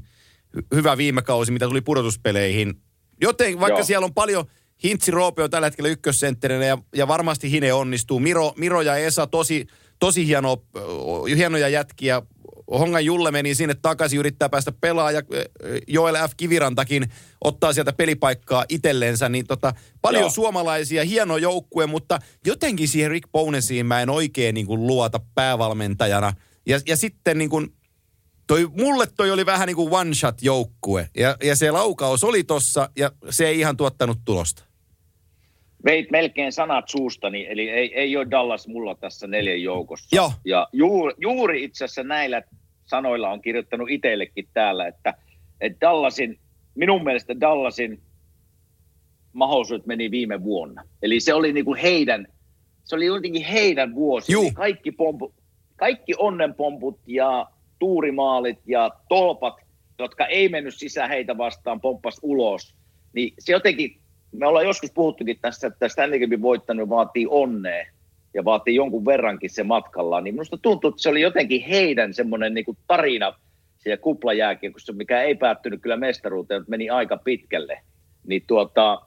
hy- hyvä viime kausi, mitä tuli pudotuspeleihin. Joten vaikka Joo. siellä on paljon, Hintsi Roope on tällä hetkellä ykkössentterinä ja, ja varmasti Hine onnistuu. Miro, Miro ja Esa tosi, tosi hieno, hienoja jätkiä. Hongan Julle meni sinne takaisin, yrittää päästä pelaamaan ja ö, Joel F. Kivirantakin ottaa sieltä pelipaikkaa itsellensä. Niin tota, paljon Joo. suomalaisia, hieno joukkue, mutta jotenkin siihen Rick Bonesiin mä en oikein niin kuin luota päävalmentajana. Ja, ja sitten niin kuin, toi, mulle toi oli vähän niin kuin one shot joukkue. Ja, ja se laukaus oli tossa ja se ei ihan tuottanut tulosta. Veit melkein sanat suustani, eli ei, ei ole Dallas mulla tässä neljän joukossa. Joo. Ja juuri, juuri itse asiassa näillä sanoilla on kirjoittanut itsellekin täällä, että, että Dallasin, minun mielestä Dallasin mahdollisuudet meni viime vuonna. Eli se oli niin kuin heidän, se oli jotenkin heidän vuosi. Juu. Kaikki, pompu, kaikki onnenpomput ja tuurimaalit ja tolpat, jotka ei mennyt sisään heitä vastaan, pomppas ulos. Niin se jotenkin, me ollaan joskus puhuttukin tästä, että Stanley Cupin voittanut vaatii onnea ja vaatii jonkun verrankin se matkalla, niin minusta tuntuu, että se oli jotenkin heidän semmoinen niin kuin tarina siellä kuplajääkiekossa, mikä ei päättynyt kyllä mestaruuteen, mutta meni aika pitkälle. Niin tuota,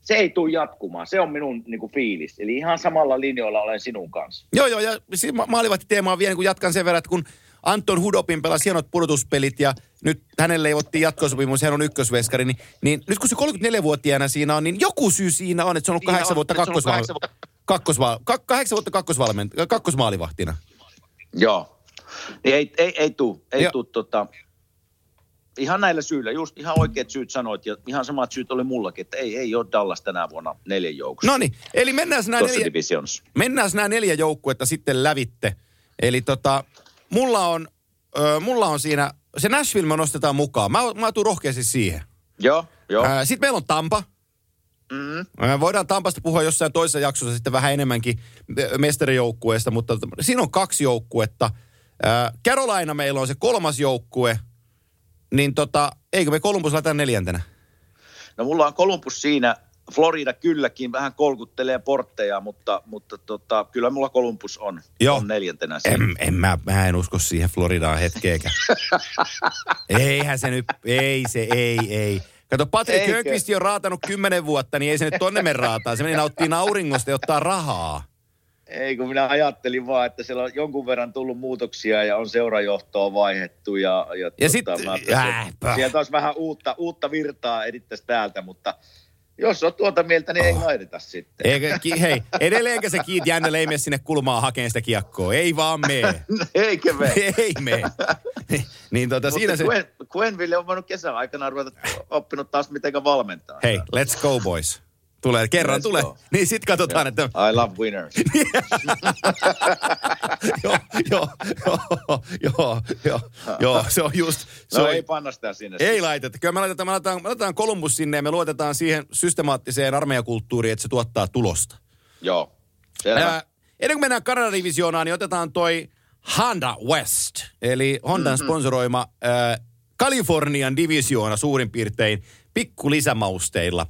se ei tule jatkumaan. Se on minun niin kuin fiilis. Eli ihan samalla linjoilla olen sinun kanssa. Joo, joo, ja siis ma- maalivahti teemaa vielä, kun jatkan sen verran, että kun Anton Hudopin pelasi hienot pudotuspelit ja nyt hänelle ei otti jatkosopimus, hän on ykkösveskari, niin, niin nyt kun se 34-vuotiaana siinä on, niin joku syy siinä on, että se on ollut kahdeksan on, vuotta kakkosval... kahdeksan vuotta- kahdeksan kakkosvalment... kakkosmaalivahtina. Joo. Niin ei, ei, ei tuu, ei tuu tota, ihan näillä syillä, just ihan oikeat syyt sanoit ja ihan samat syyt oli mullakin, että ei, ei ole Dallas tänä vuonna neljän joukossa No niin, eli mennään nämä neljä, mennään nämä neljä joukkuetta sitten lävitte. Eli tota, mulla on, ö, mulla on siinä, se Nashville me nostetaan mukaan. Mä, mä tuun rohkeasti siihen. Joo, joo. Sitten meillä on Tampa. Mm, Ää, Voidaan Tampasta puhua jossain toisessa jaksossa sitten vähän enemmänkin mestarijoukkueesta, mutta siinä on kaksi joukkuetta. Carolina meillä on se kolmas joukkue. Niin tota, eikö me Columbus laitetaan neljäntenä? no mulla on Columbus siinä, Florida kylläkin vähän kolkuttelee portteja, mutta, mutta tota, kyllä mulla Columbus on, Joo. on neljäntenä. En, en mä, mä en usko siihen Floridaan hetkeäkään. [LAUGHS] Eihän se nyt, ei se, ei, ei. Kato, Patrick Eikö? Högqvist on raatanut kymmenen vuotta, niin ei se nyt tonne me raataa. Se meni nauttii auringosta ja ottaa rahaa. Ei, kun minä ajattelin vaan, että siellä on jonkun verran tullut muutoksia ja on seurajohtoa vaihettu. Ja, ja, Ja sit- mä ajattelin, äh, olisi vähän uutta, uutta virtaa edittäisi täältä, mutta jos on tuota mieltä, niin ei laiteta sitten. Eikä, ki, hei, edelleenkä se kiit Jänne ei mene sinne kulmaan hakemaan sitä kiekkoa. Ei vaan mee. Eikö me? ei mee. [LAUGHS] niin tota, siinä se... Gwen, Gwenville on voinut kesän aikana ruveta oppinut taas miten valmentaa. Hei, let's go boys. Tulee, kerran Let's tulee. go. [LAUGHS] Niin sit katsotaan, että I love winners. joo, [LAUGHS] joo, joo, joo, joo, joo, se on just, se No on, ei panna sitä sinne. Ei laiteta. Kyllä me laitetaan, me laitetaan, me laitetaan Columbus sinne ja me luotetaan siihen systemaattiseen armeijakulttuuriin, että se tuottaa tulosta. Joo. Selvä. Ää, ennen kuin mennään Kanada-divisioonaan, niin otetaan toi Honda West, eli Hondan mm-hmm. sponsoroima ää, Kalifornian divisioona suurin piirtein pikku lisämausteilla.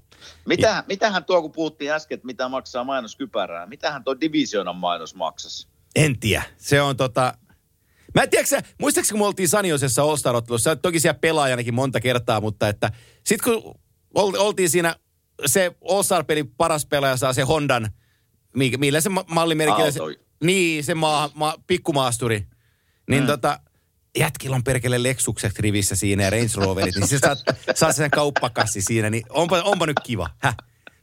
Mitä, mitähän tuo, kun puhuttiin äsken, että mitä maksaa mainoskypärää, mitähän tuo divisioonan mainos maksasi? En tiedä. Se on tota... Mä en tiedä, muistaakseni kun me oltiin Saniosessa all star ottelussa, sä toki siellä pelaajanakin monta kertaa, mutta että sit kun ol- oltiin siinä, se all pelin paras pelaaja saa se Hondan, mi- millä se ma- mallimerkillä se, niin se maa, ma, pikkumaasturi, niin Mm. tota, jätkillä on perkele Lexukset rivissä siinä ja Range Roverit, niin se saa, saa sen kauppakassi siinä, niin onpa, onpa nyt kiva. Häh?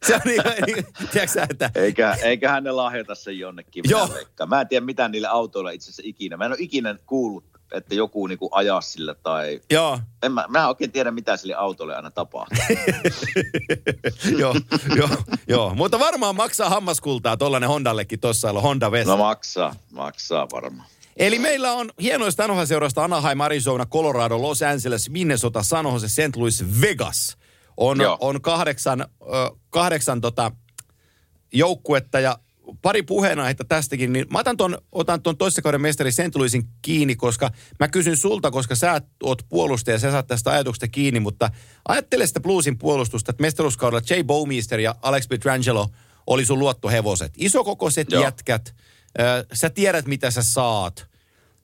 Se on niin, niin tiedätkö että... Eikä, eiköhän ne lahjoita sen jonnekin. Joo. Mä en tiedä mitä niille autoilla itse asiassa ikinä. Mä en ole ikinä kuullut, että joku niinku ajaa sillä tai... Joo, En mä, mä en oikein tiedä, mitä sille autolle aina tapahtuu. [LAUGHS] joo, joo, joo. Mutta varmaan maksaa hammaskultaa tollanen Hondallekin tossa Honda West. No maksaa, maksaa varmaan. Eli meillä on hienoista NHL-seurasta Anaheim, Arizona, Colorado, Los Angeles, Minnesota, San Jose, St. Louis, Vegas. On, Joo. on kahdeksan, ö, kahdeksan tota, joukkuetta ja pari puheenaihetta tästäkin, niin mä otan ton, otan ton toissa kauden mestari St. Louisin kiinni, koska mä kysyn sulta, koska sä oot puolustaja ja sä saat tästä ajatuksesta kiinni, mutta ajattele sitä Bluesin puolustusta, että mestaruuskaudella Jay Bowmeister ja Alex Pietrangelo oli sun luottohevoset. Isokokoiset Joo. jätkät, sä tiedät mitä sä saat.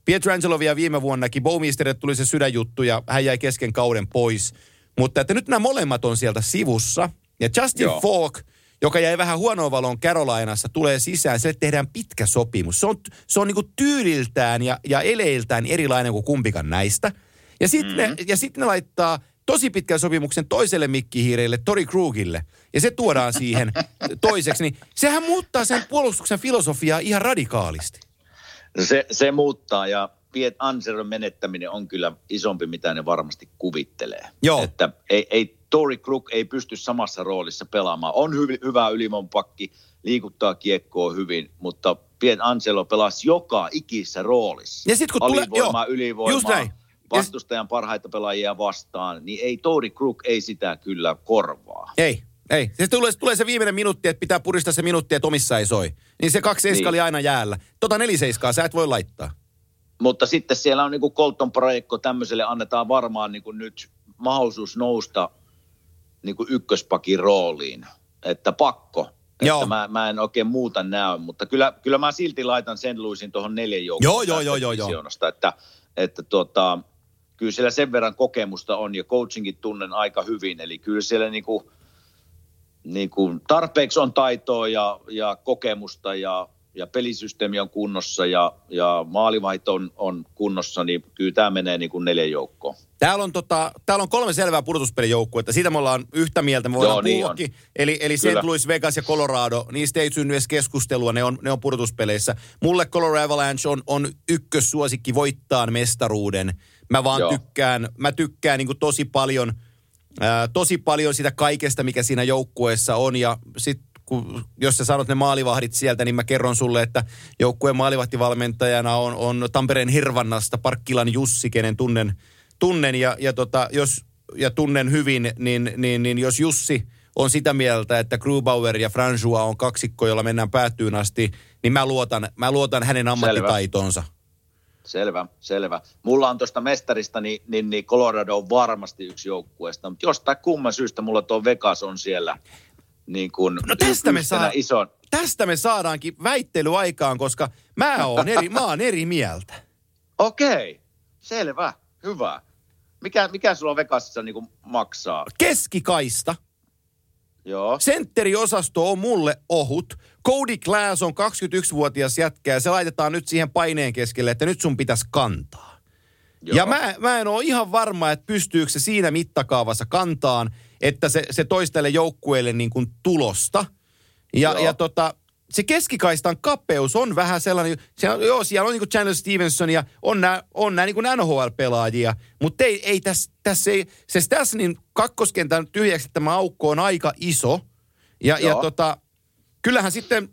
Pietrangelo vielä viime vuonnakin, Bowmeisterille tuli se sydänjuttu ja hän jäi kesken kauden pois. Mutta että nyt nämä molemmat on sieltä sivussa. Ja Justin Joo. Falk, joka jäi vähän huonoon valoon Carolinassa, tulee sisään. Sille tehdään pitkä sopimus. Se on, se on niinku tyyliltään ja, ja eleiltään erilainen kuin kumpikaan näistä. Ja sitten mm-hmm. ne, ja sit ne laittaa tosi pitkän sopimuksen toiselle mikkihiireille, Tori Krugille. Ja se tuodaan siihen [LAUGHS] toiseksi. Niin sehän muuttaa sen puolustuksen filosofiaa ihan radikaalisti. Se, se muuttaa ja Piet Anseron menettäminen on kyllä isompi, mitä ne varmasti kuvittelee. Joo. Että ei, ei Tori Krug ei pysty samassa roolissa pelaamaan. On hy, hyvä ylimonpakki, liikuttaa kiekkoa hyvin, mutta Piet Anselo pelasi joka ikissä roolissa. Ja sit kun tulee- Alivoimaa, joo, ylivoimaa, just näin. Ja- vastustajan parhaita pelaajia vastaan, niin ei Tori Krug ei sitä kyllä korvaa. Ei, ei. Se tulee, tulee se viimeinen minuutti, että pitää puristaa se minuutti, että omissa ei soi. Niin se kaksi seiska Niin. oli aina jäällä. Tota neliseiskaa sä et voi laittaa. Mutta sitten siellä on niin kuin Colton Projekko, tämmöiselle annetaan varmaan niin kuin nyt mahdollisuus nousta niin kuin ykköspakin rooliin. Että pakko. Joo. Että mä, mä en oikein muuta näy, mutta kyllä, kyllä mä silti laitan sen Louisin tuohon neljän joukkoon. Joo, joo, joo, joo, joo. Että, että tuota, kyllä siellä sen verran kokemusta on ja coachingin tunnen aika hyvin. Eli kyllä siellä niin kuin, niin kuin tarpeeksi on taitoa ja, ja kokemusta ja, ja pelisysteemi on kunnossa ja, ja maalivahto on, on kunnossa, niin kyllä tämä menee niin kuin neljän joukkoon. Täällä on, tota, täällä on kolme selvää pudotuspelijoukkuetta. Siitä me ollaan yhtä mieltä, me voidaan Joo, niin puhuakin. Eli, eli St. Louis, Vegas ja Colorado, niistä ei synny edes keskustelua, ne on, ne on pudotuspeleissä. Mulle Colorado Avalanche on, on ykkössuosikki voittaa mestaruuden. Mä vaan Joo. tykkään, mä tykkään niin tosi paljon, ää, tosi paljon sitä kaikesta, mikä siinä joukkueessa on. Ja sit kun, jos sä sanot ne maalivahdit sieltä, niin mä kerron sulle, että joukkueen maalivahtivalmentajana on, on Tampereen Hirvannasta Parkkilan Jussi, kenen tunnen, tunnen ja, ja, tota, jos, ja tunnen hyvin, niin, niin, niin jos Jussi on sitä mieltä, että Grubauer ja Franjoa on kaksikko, jolla mennään päätyyn asti, niin mä luotan, mä luotan hänen ammattitaitonsa. Selvä, selvä. Mulla on tuosta mestarista, niin, niin, niin Colorado on varmasti yksi joukkueesta, mutta jostain kumman syystä mulla tuo Vegas on siellä niin kuin No tästä me saa- ison. Tästä me saadaankin väittely aikaan, koska mä oon eri, mä oon eri mieltä. Okei, selvä, hyvä. Mikä, mikä sulla Vegasissa niin kuin maksaa? Keskikaista. Joo, Sentteriosasto on mulle ohut. Cody Glass on 21-vuotias jätkä ja se laitetaan nyt siihen paineen keskelle, että nyt sun pitäisi kantaa. joo. Ja mä, mä en ole ihan varma, että pystyykö se siinä mittakaavassa kantaan, että se, se toisi tälle joukkueelle niin kuin tulosta. Ja, Joo. ja tota, se keskikaistan kapeus on vähän sellainen, siellä, joo, siellä on niin kuin Chandler Stevenson ja on nämä on nää niin kuin NHL-pelaajia, mutta ei, ei tässä, tässä ei, se Stasnin kakkoskentän tyhjäksi tämä aukko on aika iso. Ja, ja Joo. tota, kyllähän sitten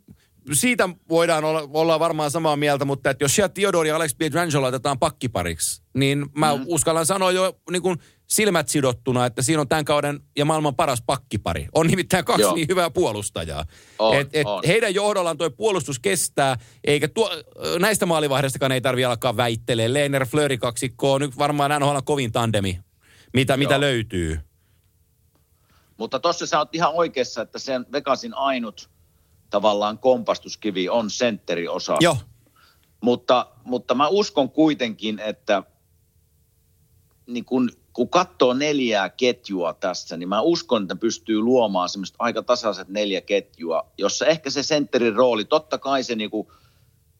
siitä voidaan olla, olla varmaan samaa mieltä, mutta että jos sieltä Theodore ja Alex Pietrangelo laitetaan pakkipariksi, niin mä mm. uskallan sanoa jo niin kuin silmät sidottuna, että siinä on tämän kauden ja maailman paras pakkipari. On nimittäin kaksi Joo. niin hyvää puolustajaa. On, et, et on. heidän johdollaan tuo puolustus kestää, eikä tuo, näistä maalivahdeistakaan ei tarvitse alkaa väittelee. Lehner Fleury kaksikko on nyt varmaan NHL kovin tandemi, mitä, mitä löytyy. Mutta tuossa sä oot ihan oikeassa, että sen Vegasin ainut tavallaan kompastuskivi on sentteriosa. Joo, Mutta, mutta mä uskon kuitenkin, että niin kun, kun katsoo neljää ketjua tässä, niin mä uskon, että pystyy luomaan semmoista aika tasaiset neljä ketjua, jossa ehkä se sentterin rooli, totta kai se niin kuin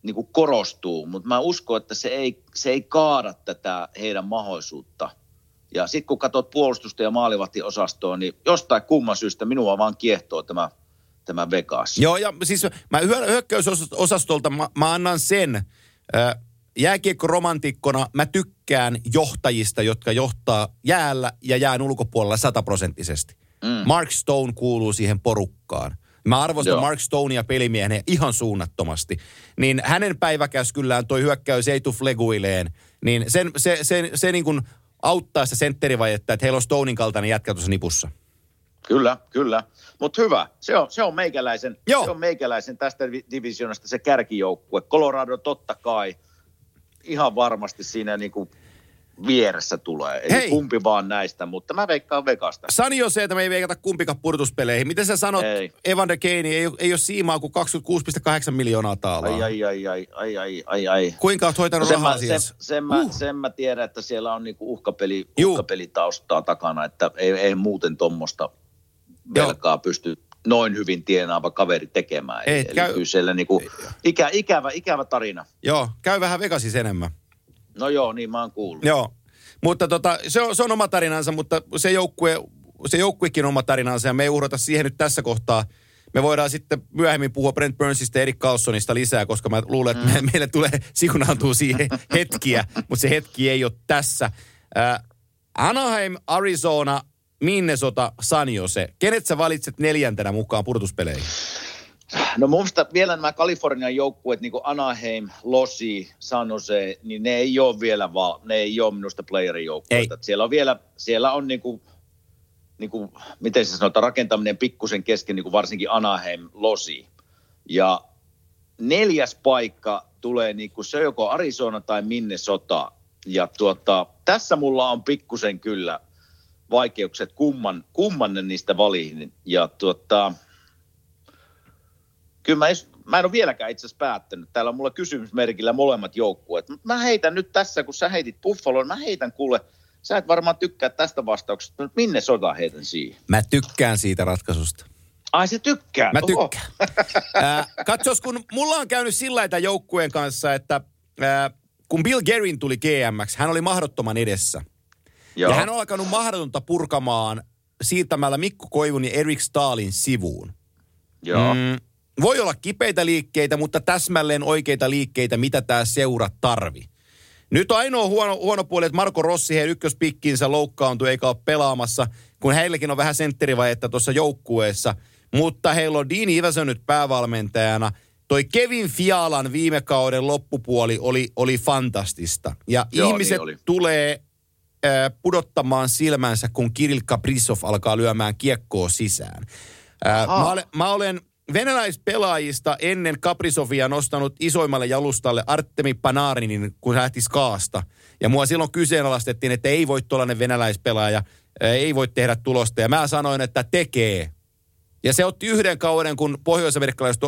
niin kuin korostuu, mutta mä uskon, että se ei, se ei kaada tätä heidän mahdollisuutta. Ja sitten kun katsot puolustusta ja maalivahtiosastoa, niin jostain kumman syystä minua vaan kiehtoo tämä, tämä Vegas. Joo, ja siis mä hyökkäysosastolta mä, mä annan sen, äh, jääkiekko-romantikkona mä tykkään johtajista, jotka johtaa jäällä ja jään ulkopuolella sataprosenttisesti. Mm. Mark Stone kuuluu siihen porukkaan. Mä arvostan Joo. Mark Stonea pelimiehenä ihan suunnattomasti. Niin hänen päiväkäskyllään toi hyökkäys ei tu fleguileen. Niin sen, se, se, se niin kuin auttaa sitä sentterivajetta, että heillä on Stonein kaltainen jätkä tuossa nipussa. Kyllä, kyllä. Mutta hyvä. Se on, se, on meikäläisen, Joo. se on meikäläisen tästä divisionasta se kärkijoukkue. Colorado totta kai ihan varmasti siinä niin kuin vieressä tulee. Eli Hei. kumpi vaan näistä, mutta mä veikkaan Vegasta. Sani jo se, että me ei veikata kumpikaan purtuspeleihin. Miten sä sanot, ei. Evander Kane ei, ei ole siimaa kuin 26,8 miljoonaa taalaa? Ai, ai, ai, ai, ai, ai, ai. Kuinka oot hoitanut no sen rahaa mä, sen, sen, mä, uh. sen mä tiedän, että siellä on niinku uhkapeli, uhkapelitaustaa takana, että ei, ei muuten tuommoista velkaa pysty noin hyvin tienaava kaveri tekemään. Ei, Eli käy... kyllä siellä niinku, ikä, ikävä, ikävä tarina. Joo, käy vähän Vegasissa enemmän. No joo, niin mä oon kuullut. Joo, mutta tota, se, on, se on oma tarinansa, mutta se joukkue, se joukkuekin on oma tarinansa ja me ei uhrata siihen nyt tässä kohtaa. Me voidaan sitten myöhemmin puhua Brent Burnsista ja Erik Carlsonista lisää, koska mä luulen, että mm. meille tulee [LAUGHS] siunaantuu siihen hetkiä, mutta se hetki ei ole tässä. Äh, Anaheim, Arizona, Minnesota, San Jose. Kenet sä valitset neljäntenä mukaan purtuspeleihin? No mun mielestä vielä nämä Kalifornian joukkueet, niin kuin Anaheim, Losi, San Jose, niin ne ei ole vielä vaan, ne ei ole minusta playerin joukkueita. Siellä on vielä, siellä on niin kuin, niin kuin, miten se sanotaan, rakentaminen pikkusen kesken, niin kuin varsinkin Anaheim, Losi. Ja neljäs paikka tulee, niin kuin se joko Arizona tai Minnesota. Ja tuota, tässä mulla on pikkusen kyllä vaikeukset, kumman, kumman niistä valiin. Ja tuota, kyllä mä, edes, mä en ole vieläkään itse asiassa päättänyt. Täällä on mulla kysymysmerkillä molemmat joukkueet. Mä heitän nyt tässä, kun sä heitit Buffaloon, mä heitän kuule, sä et varmaan tykkää tästä vastauksesta, mutta minne sota heitän siihen? Mä tykkään siitä ratkaisusta. Ai se tykkää? Mä tykkään. äh, katsos, kun mulla on käynyt sillä tämän joukkueen kanssa, että äh, kun Bill Gerin tuli GMX, hän oli mahdottoman edessä. Joo. Ja hän on alkanut mahdotonta purkamaan siirtämällä Mikko Koivun ja Erik Stalin sivuun. Joo. Mm, voi olla kipeitä liikkeitä, mutta täsmälleen oikeita liikkeitä, mitä tämä seura tarvi. Nyt on ainoa huono, huono puoli, että Marko Rossi heidän ykköspikkinsä loukkaantui eikä ole pelaamassa, kun heilläkin on vähän sentterivajetta tuossa joukkueessa. Mutta heillä on Dean Iverson nyt päävalmentajana. Toi Kevin Fialan viime kauden loppupuoli oli, oli fantastista. Ja Joo, niin ihmiset niin oli. tulee pudottamaan silmänsä, kun Kirill Kaprizov alkaa lyömään kiekkoa sisään. Äh, mä, olen, mä olen venäläispelaajista ennen Kaprisovia nostanut isoimmalle jalustalle Artemi Panarinin, kun hän lähti Skaasta. Ja mua silloin kyseenalaistettiin, että ei voi tuollainen venäläispelaaja, ei voi tehdä tulosta. Ja mä sanoin, että tekee. Ja se otti yhden kauden, kun pohjois-amerikkalaiset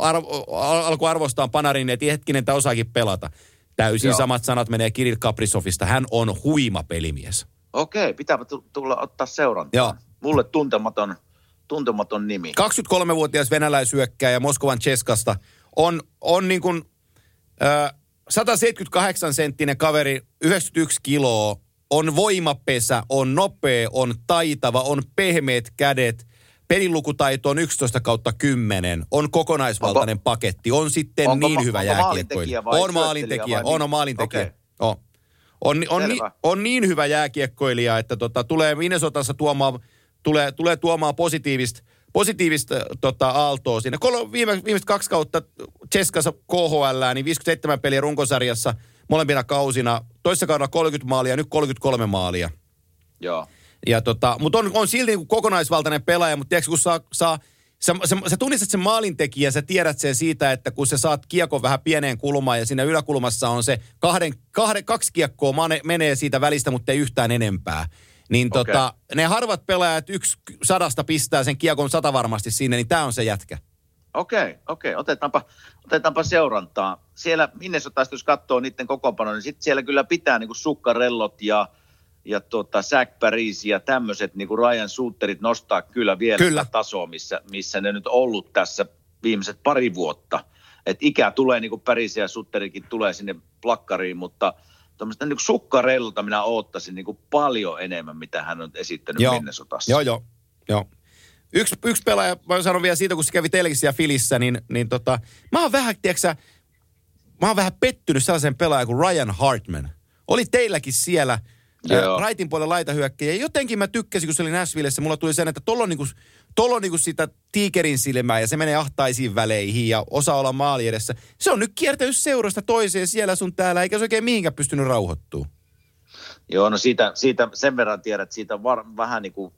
arvo, alkoi arvostaa Panarinin, että hetkinen, tämä osaakin pelata. Täysin Joo. samat sanat menee Kirill Kaprisovista. Hän on huima pelimies. Okei, pitääpä tulla ottaa seurantaa. Joo. Mulle tuntematon – tuntematon nimi. 23-vuotias venäläisyökkäjä Moskovan Cheskasta on, on niin kuin, äh, 178 senttinen kaveri, 91 kiloa, on voimapesä, on nopea, on taitava, on pehmeät kädet, pelilukutaito on 11 kautta 10, on kokonaisvaltainen onko, paketti, on sitten onko, niin hyvä jääkiekkoilija. On maalintekijä, on, on maalintekijä. Okay. On. On, on, ni, on niin hyvä jääkiekkoilija, että tota, tulee Minnesotassa tuomaan tulee, tulee tuomaan positiivista, positiivista tota, aaltoa siinä. Kolo, viime, viimeiset kaksi kautta Cheskassa KHL, niin 57 peliä runkosarjassa molempina kausina. Toissa kaudella 30 maalia, nyt 33 maalia. Joo. Ja tota, mutta on, on silti niin kokonaisvaltainen pelaaja, mutta tiedätkö, kun saa, saa sä, sä, sä tunnistat sen maalintekijän, sä tiedät sen siitä, että kun sä saat kiekon vähän pieneen kulmaan ja siinä yläkulmassa on se kahden, kahden, kaksi kiekkoa menee siitä välistä, mutta ei yhtään enempää. Niin okay. tota, ne harvat pelaajat yksi sadasta pistää sen kiekon satavarmasti sinne, niin tämä on se jätkä. Okei, okay, okei. Okay. Otetaanpa, otetaanpa seurantaa. Siellä Minnesotasta, jos katsoo niiden kokoonpano, niin sitten siellä kyllä pitää niin kuin sukkarellot ja, ja tota, Zach Paris ja tämmöiset niin kuin Ryan Suutterit nostaa kyllä vielä kyllä. tasoa, missä, missä ne nyt ollut tässä viimeiset pari vuotta. et ikä tulee, niin kuin Pärisi ja Sutterikin tulee sinne plakkariin, mutta tuommoista niin sukkareilulta minä oottaisin niin kuin paljon enemmän, mitä hän on esittänyt Joo. Minnesotassa. Joo, joo, joo. Yksi, yksi pelaaja, mä sanon vielä siitä, kun se kävi Telkissä ja Filissä, niin, niin tota, mä oon vähän, tiedätkö, mä oon vähän pettynyt sellaisen pelaajan kuin Ryan Hartman. Oli teilläkin siellä Joo. raitin puolella laitahyökkäjä. Jotenkin mä tykkäsin, kun se oli Nashvillessä, mulla tuli sen, että tuolla on niinku, tolla on niinku sitä tiikerin silmää ja se menee ahtaisiin väleihin ja osaa olla maali edessä. Se on nyt kiertänyt seurasta toiseen siellä sun täällä, eikä se oikein mihinkään pystynyt rauhoittumaan. Joo, no siitä, siitä sen verran tiedät, että siitä var, vähän niin kuin,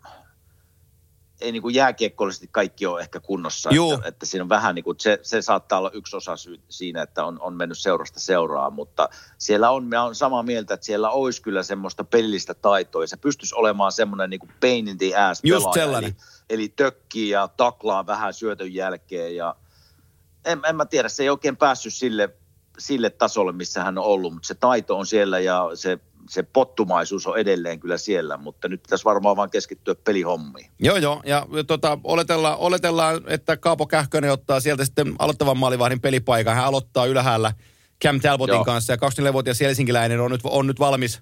ei niin kuin jääkiekkoillisesti kaikki ole ehkä kunnossa. Juu. Että, että siinä on vähän niin kuin, se, se saattaa olla yksi osa syy siinä, että on, on mennyt seurasta seuraa, mutta siellä on, mä olen samaa mieltä, että siellä olisi kyllä semmoista pelillistä taitoa ja se pystyisi olemaan semmoinen niin kuin pain in the ass Just pelaaja, sellainen. Eli, eli tökkii ja taklaa vähän syötön jälkeen ja en, en mä tiedä, se ei oikein päässyt sille, sille tasolle, missä hän on ollut, mutta se taito on siellä ja se, se pottumaisuus on edelleen kyllä siellä, mutta nyt pitäisi varmaan vaan keskittyä pelihommiin. Joo, joo. Ja tota, oletellaan, oletellaan, että Kaapo Kähkönen ottaa sieltä sitten aloittavan maalivahdin pelipaikan. Hän aloittaa ylhäällä Cam Talbotin Joo. kanssa. Ja 24-vuotias helsinkiläinen on nyt, on nyt valmis.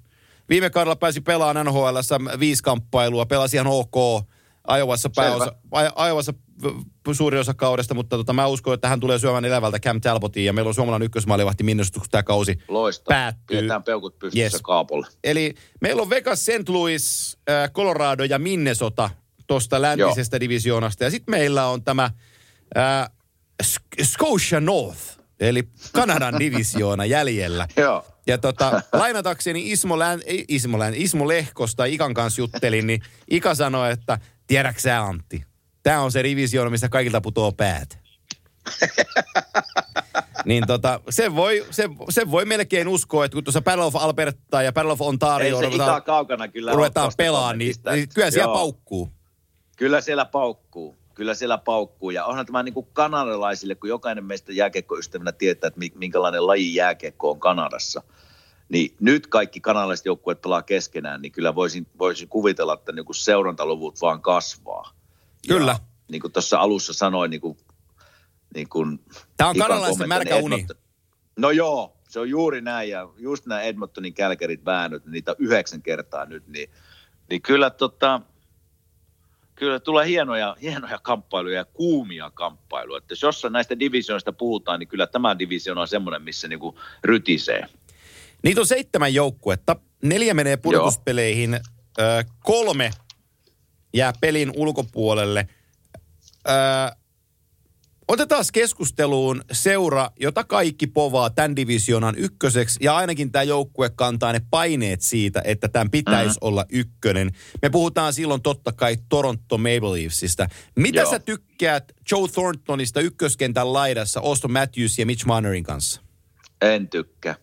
Viime kaudella pääsi pelaamaan nhl viisi kamppailua. Pelasi ihan ok. Ajovassa, pääosa, Ajovassa suuri osa kaudesta, mutta tota, mä uskon, että hän tulee syömään elävältä Cam Talbotin. Ja meillä on suomalainen ykkösmaalivahti Minnesota, kun tämä kausi Loista. päättyy. Pidetään peukut pystyssä Yes. Kaapolle. Eli meillä on Vegas, St. Louis, äh, Colorado ja Minnesota tuosta läntisestä divisioonasta. Ja sitten meillä on tämä äh, Scotia North, eli Kanadan [LAUGHS] divisioona jäljellä. Joo. Ja tota, lainatakseni Ismo, Län, Ismo, Län, Ismo Lehkosta Ikan kanssa juttelin, niin Ika sanoi, että tiedätkö sä Antti, tämä on se divisioona, mistä kaikilta putoo päät. [LAUGHS] niin tota, se voi, se, se voi melkein uskoa, että kun tuossa Battle of Alberta ja Battle of Ontario Ei se Ika kaukana kyllä ruvetaan pelaamaan, niin, niin kyllä siellä Joo. paukkuu. Kyllä siellä paukkuu. Kyllä siellä paukkuu. Ja onhan tämä niin kuin kanadalaisille, kun jokainen meistä jääkiekkoystävänä tietää, että mi- minkälainen laji jääkiekko on Kanadassa. Niin nyt kaikki kanalaiset joukkueet pelaa keskenään, niin kyllä voisin, voisin kuvitella, että niin kuin seurantaluvut vaan kasvaa. Kyllä. Ja, niin kuin tuossa alussa sanoin, niin kuin, niin kuin Tämä on kanalaisten märkä niin uni. Edmonton- No joo, se on juuri näin. Ja just nämä Edmontonin kälkärit väännöt, niitä on yhdeksän kertaa nyt, niin, niin kyllä, tota, kyllä tulee hienoja, hienoja kamppailuja ja kuumia kamppailuja. Että jos jossain näistä divisioista puhutaan, niin kyllä tämä divisioona on semmoinen, missä niinku rytisee. Niitä on seitsemän joukkuetta. Neljä menee pudotuspeleihin. Ö, kolme jää pelin ulkopuolelle. Ö, otetaan keskusteluun seura, jota kaikki povaa tämän divisionan ykköseksi. Ja ainakin tämä joukkue kantaa ne paineet siitä, että tämän pitäisi mm-hmm. olla ykkönen. Me puhutaan silloin totta kai Toronto Maple Leafsista. Mitä Joo. sä tykkäät Joe Thorntonista ykköskentän laidassa Auston Matthews ja Mitch Marnerin kanssa? En tykkää.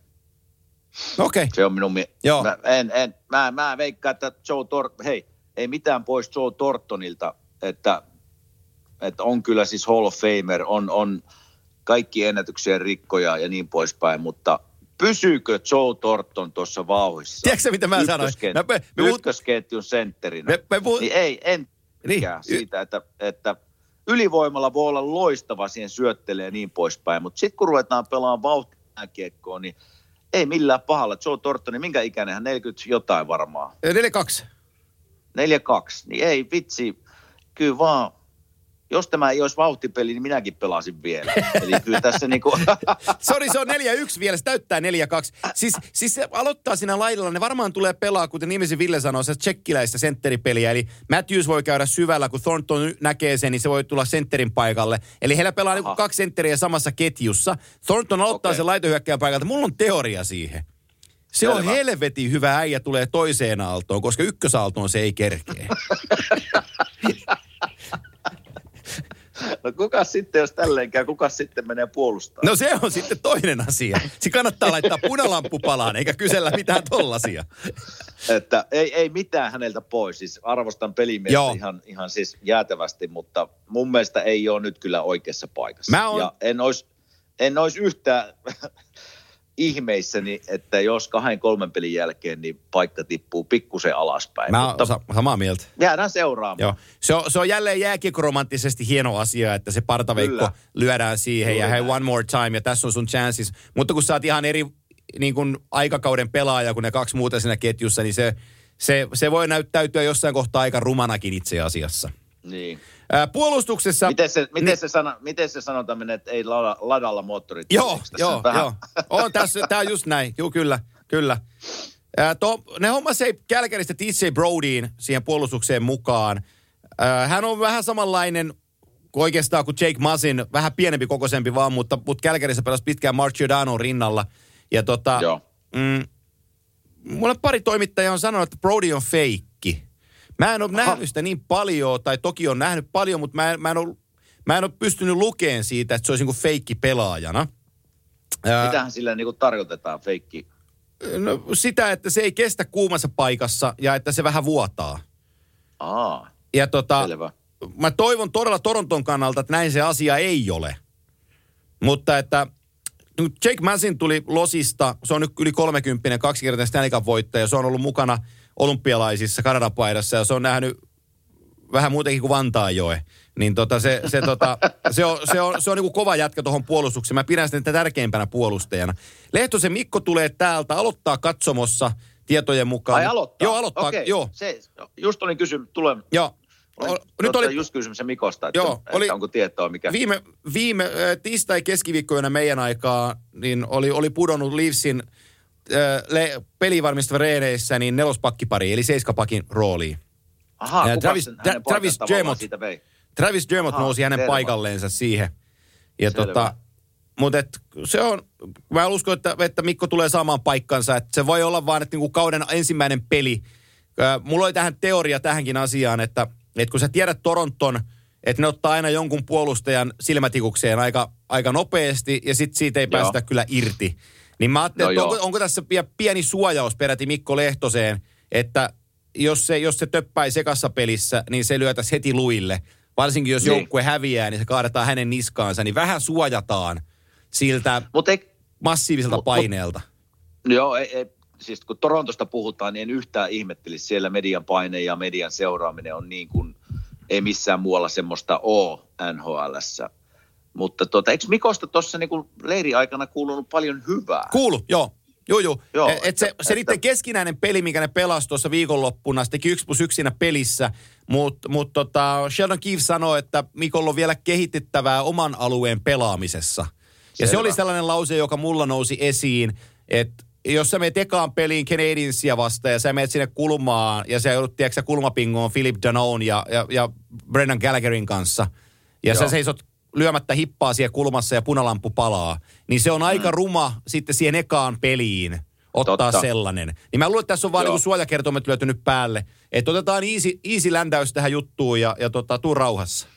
Okei. Okay. Se on minun mie- Joo. Mä, en, en, mä, mä veikkaan, että Joe Tor- hei, ei mitään pois Joe Tortonilta, että, että on kyllä siis Hall of Famer, on, on kaikki ennätyksien rikkoja ja niin poispäin, mutta pysyykö Joe Torton tuossa vauhissa? Tiedätkö mitä mä sanoin? Mä- me- me ykkösketjun sentterinä. Me, me puhut, Niin ei, en Niin. siitä, että, että ylivoimalla voi olla loistava siihen syöttelee ja niin poispäin, mutta sitten kun ruvetaan pelaamaan vauhtikiekkoon, niin ei millään pahalla. Joe Tortoni, minkä ikäinen hän 40 jotain varmaan. 4-2. 4-2, niin ei vitsi, kyllä vaan, jos tämä ei olisi vauhtipeli, niin minäkin pelasin vielä. [LAUGHS] Eli kyllä tässä niinku, [LAUGHS] Sori, se on 4-1 vielä, se täyttää 4-2. Siis, siis se aloittaa siinä laidalla, ne varmaan tulee pelaa, kuten nimesi Ville sanoi, se tsekkiläistä sentteripeliä. Eli Matthews voi käydä syvällä, kun Thornton näkee sen, niin se voi tulla sentterin paikalle. Eli heillä pelaa niinku Aha. kaksi sentteriä samassa ketjussa. Thornton aloittaa Okei. sen laitohyökkäjän paikalta. Mulla on teoria siihen. Se on Selvä. helvetin hyvä äijä tulee toiseen aaltoon, koska ykkösaaltoon se ei kerkee. no kuka sitten, jos tälleen käy, kuka sitten menee puolustamaan? No se on sitten toinen asia. Se kannattaa laittaa punalamppu palaan, eikä kysellä mitään tollasia. Että ei, ei mitään häneltä pois. Siis arvostan pelimiestä ihan, ihan siis jäätävästi, mutta mun mielestä ei ole nyt kyllä oikeassa paikassa. Mä oon- Ja en olisi en ois yhtään, ihmeissäni, että jos kahden kolmen pelin jälkeen niin paikka tippuu pikkusen alaspäin. Mä Mutta samaa mieltä. jäädään seuraamaan. Joo. Se on, se on jälleen jääkiekoromanttisesti hieno asia, että se partaveikko Kyllä. lyödään siihen Juuri ja hei one more time ja tässä on sun chances. Mutta kun sä oot ihan eri niin kuin aikakauden pelaaja kuin ne kaksi muuta siinä ketjussa, niin se, se, se voi näyttäytyä jossain kohtaa aika rumanakin itse asiassa. Niin. Ää, puolustuksessa... Miten se, miten, Niin. se sana, miten se sanotaan menee, että ei lada, ladalla moottorit? Joo, joo, vähän- joo. On tässä, tää on just näin. Joo, kyllä, kyllä. Ää, to, ne hommas ei Kälkäristä TJ Brodyin siihen puolustukseen mukaan. Ää, hän on vähän samanlainen kuin oikeastaan kuin Jake Masin, vähän pienempi kokoisempi vaan, mutta, mutta Kälkärissä pelasi pitkään Mark Giordano rinnalla. Ja tota, Joo. mm, mulle pari toimittajaa on sanonut, että Brody on feikki. Mä en ole Aha. nähnyt sitä niin paljon, tai toki on nähnyt paljon, mutta mä en, mä en, ole, mä en ole pystynyt lukemaan siitä, että se olisi niin kuin feikki pelaajana. Mitähän sillä niin kuin tarkoitetaan, feikki? No, sitä, että se ei kestä kuumassa paikassa ja että se vähän vuotaa. Aa, Ja tota, selvä. mä toivon todella Toronton kannalta, että näin se asia ei ole. Mutta että Jake Massin tuli Losista, se on nyt yli 30, kaksikertainen Stanley Cup-voittaja, se on ollut mukana olympialaisissa Kanadan paidassa ja se on nähnyt vähän muutenkin kuin Vantaajoe. Niin tota, se, se, tota, se, on, se on, se on niin kova jätkä tuohon puolustukseen. Mä pidän sitä tärkeimpänä puolustajana. Lehtosen Mikko tulee täältä, aloittaa katsomossa tietojen mukaan. Ai aloittaa? Joo, aloittaa. Okei, Joo, Se, just olin kysymys, tulee, joo. olin, O- Nyt oli, just kysymys Mikosta, että, Joo, että oli- onko tietoa mikä. Viime, viime äh, tiistai keskiviikkoina meidän aikaa, niin oli, oli pudonnut Leafsin le, pelivarmistava reeneissä niin nelospakkipari, eli seiskapakin rooliin. Aha, Ja Travis- Tra- Travis Jermot. Travis Dermott Aha, nousi hänen selvä. paikalleensa siihen. Ja Selvä. tota, mutta et, se on, mä uskon, että, että Mikko tulee saamaan paikkansa. Että se voi olla vaan, että niinku kauden ensimmäinen peli. Mulla oli tähän teoria tähänkin asiaan, että, että kun sä tiedät Toronton, että ne ottaa aina jonkun puolustajan silmätikukseen aika, aika nopeasti ja sitten siitä ei Joo. päästä kyllä irti. Niin mä ajattelin, No että onko, onko tässä pieni suojaus peräti Mikko Lehtoseen, että jos se, jos se töppäi sekassa pelissä, niin se lyötäisi heti luille. Varsinkin jos Niin. joukkue häviää, niin se kaadetaan hänen niskaansa, niin vähän suojataan siltä Mutta ei, massiiviselta Mut- mut- paineelta. Joo, ei, ei, siis kun Torontosta puhutaan, niin en yhtään ihmettelisi. Siellä median paine ja median seuraaminen on niin kuin, ei missään muualla semmoista ole NHLssä. Mutta tuota, eikö Mikosta tuossa niin leiriaikana kuulunut paljon hyvää? Kuulu, joo. Joo, joo. Joo, Et, et se, että- se niiden että- keskinäinen peli, mikä ne pelasi tuossa viikonloppuna, se teki yksi plus yksi siinä pelissä, mutta mut tota, Sheldon Keefe sanoi, että Mikolla on vielä kehitettävää oman alueen pelaamisessa. Ja se Selvä. oli sellainen lause, joka mulla nousi esiin, että jos sä meet ekaan peliin Canadiensia vastaan ja sä meet sinne kulmaan ja sä joudut, tiedätkö, kulmapingoon Philip Danone ja, ja, ja Brennan Gallagherin kanssa ja Joo. sä seisot lyömättä hippaa siellä kulmassa ja punalampu palaa, niin se on aika ruma sitten siihen ekaan peliin ottaa Totta. sellainen. Niin mä luulen, että tässä on vaan Joo. niinku suojakertoimet lyötynyt päälle. Että otetaan easy, easy ländäys tähän juttuun ja, ja tota, tuu rauhassa.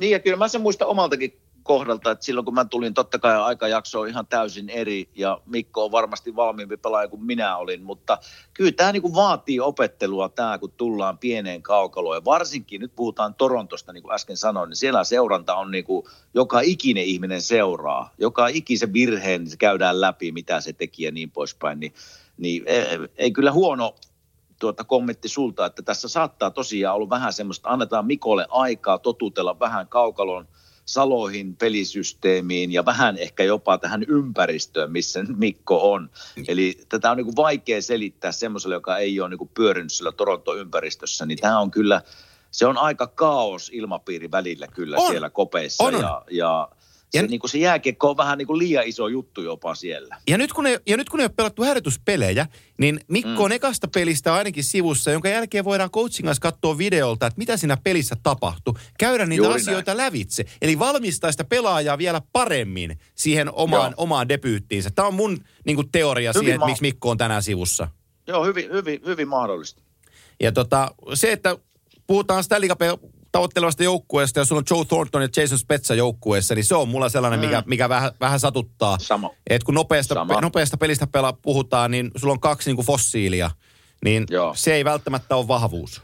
Niin ja kyllä mä sen muistan omaltakin kohdalta, että silloin kun mä tulin, totta kai aikajakso on ihan täysin eri ja Mikko on varmasti valmiimpi pelaaja kuin minä olin, mutta kyllä tämä niinku vaatii opettelua tämä, kun tullaan pieneen kaukaloon. Ja varsinkin nyt puhutaan Torontosta, niin kuin äsken sanoin, niin siellä seuranta on niinku, joka ikinen ihminen seuraa, joka ikisen virheen niin se käydään läpi, mitä se teki ja niin poispäin, niin, niin ei, ei kyllä huono tuota kommentti sulta, että tässä saattaa tosiaan olla vähän semmoista, annetaan Mikolle aikaa totutella vähän kaukalon saloihin, pelisysteemiin ja vähän ehkä jopa tähän ympäristöön, missä Mikko on. Eli tätä on niin kuin vaikea selittää semmoiselle, joka ei ole niin kuin pyörinyt sillä Toronto-ympäristössä, niin tämä on kyllä, se on aika kaos ilmapiiri välillä kyllä On. siellä kopeissa On, on. ja, ja se, Ja- niin kuin se jääkiekko on vähän niin kuin liian iso juttu jopa siellä. Ja nyt kun ei, ja nyt kun ei ole pelattu harjoituspelejä, niin Mikko Mm. on ekasta pelistä ainakin sivussa, jonka jälkeen voidaan coachin kanssa katsoa videolta, että mitä siinä pelissä tapahtui. Käydä niitä Juuri asioita lävitse. Eli valmistaa sitä pelaajaa vielä paremmin siihen omaan, Joo. omaan debyyttiinsä. Tämä on mun niin kuin, teoria Hyvin siihen, että ma- miksi Mikko on tänään sivussa. Joo, hyvin, hyvin, hyvin mahdollista. Ja tota, se, että puhutaan Stanley Cupin tavoittelevasta joukkueesta ja sulla on Joe Thornton ja Jason Spezza joukkueessa, niin se on mulla sellainen, mikä, mikä vähän, vähän satuttaa. Sama. Et kun nopeasta, Sama. nopeasta pelistä pela, puhutaan, niin sulla on kaksi niin kuin fossiilia, niin Joo. se ei välttämättä ole vahvuus.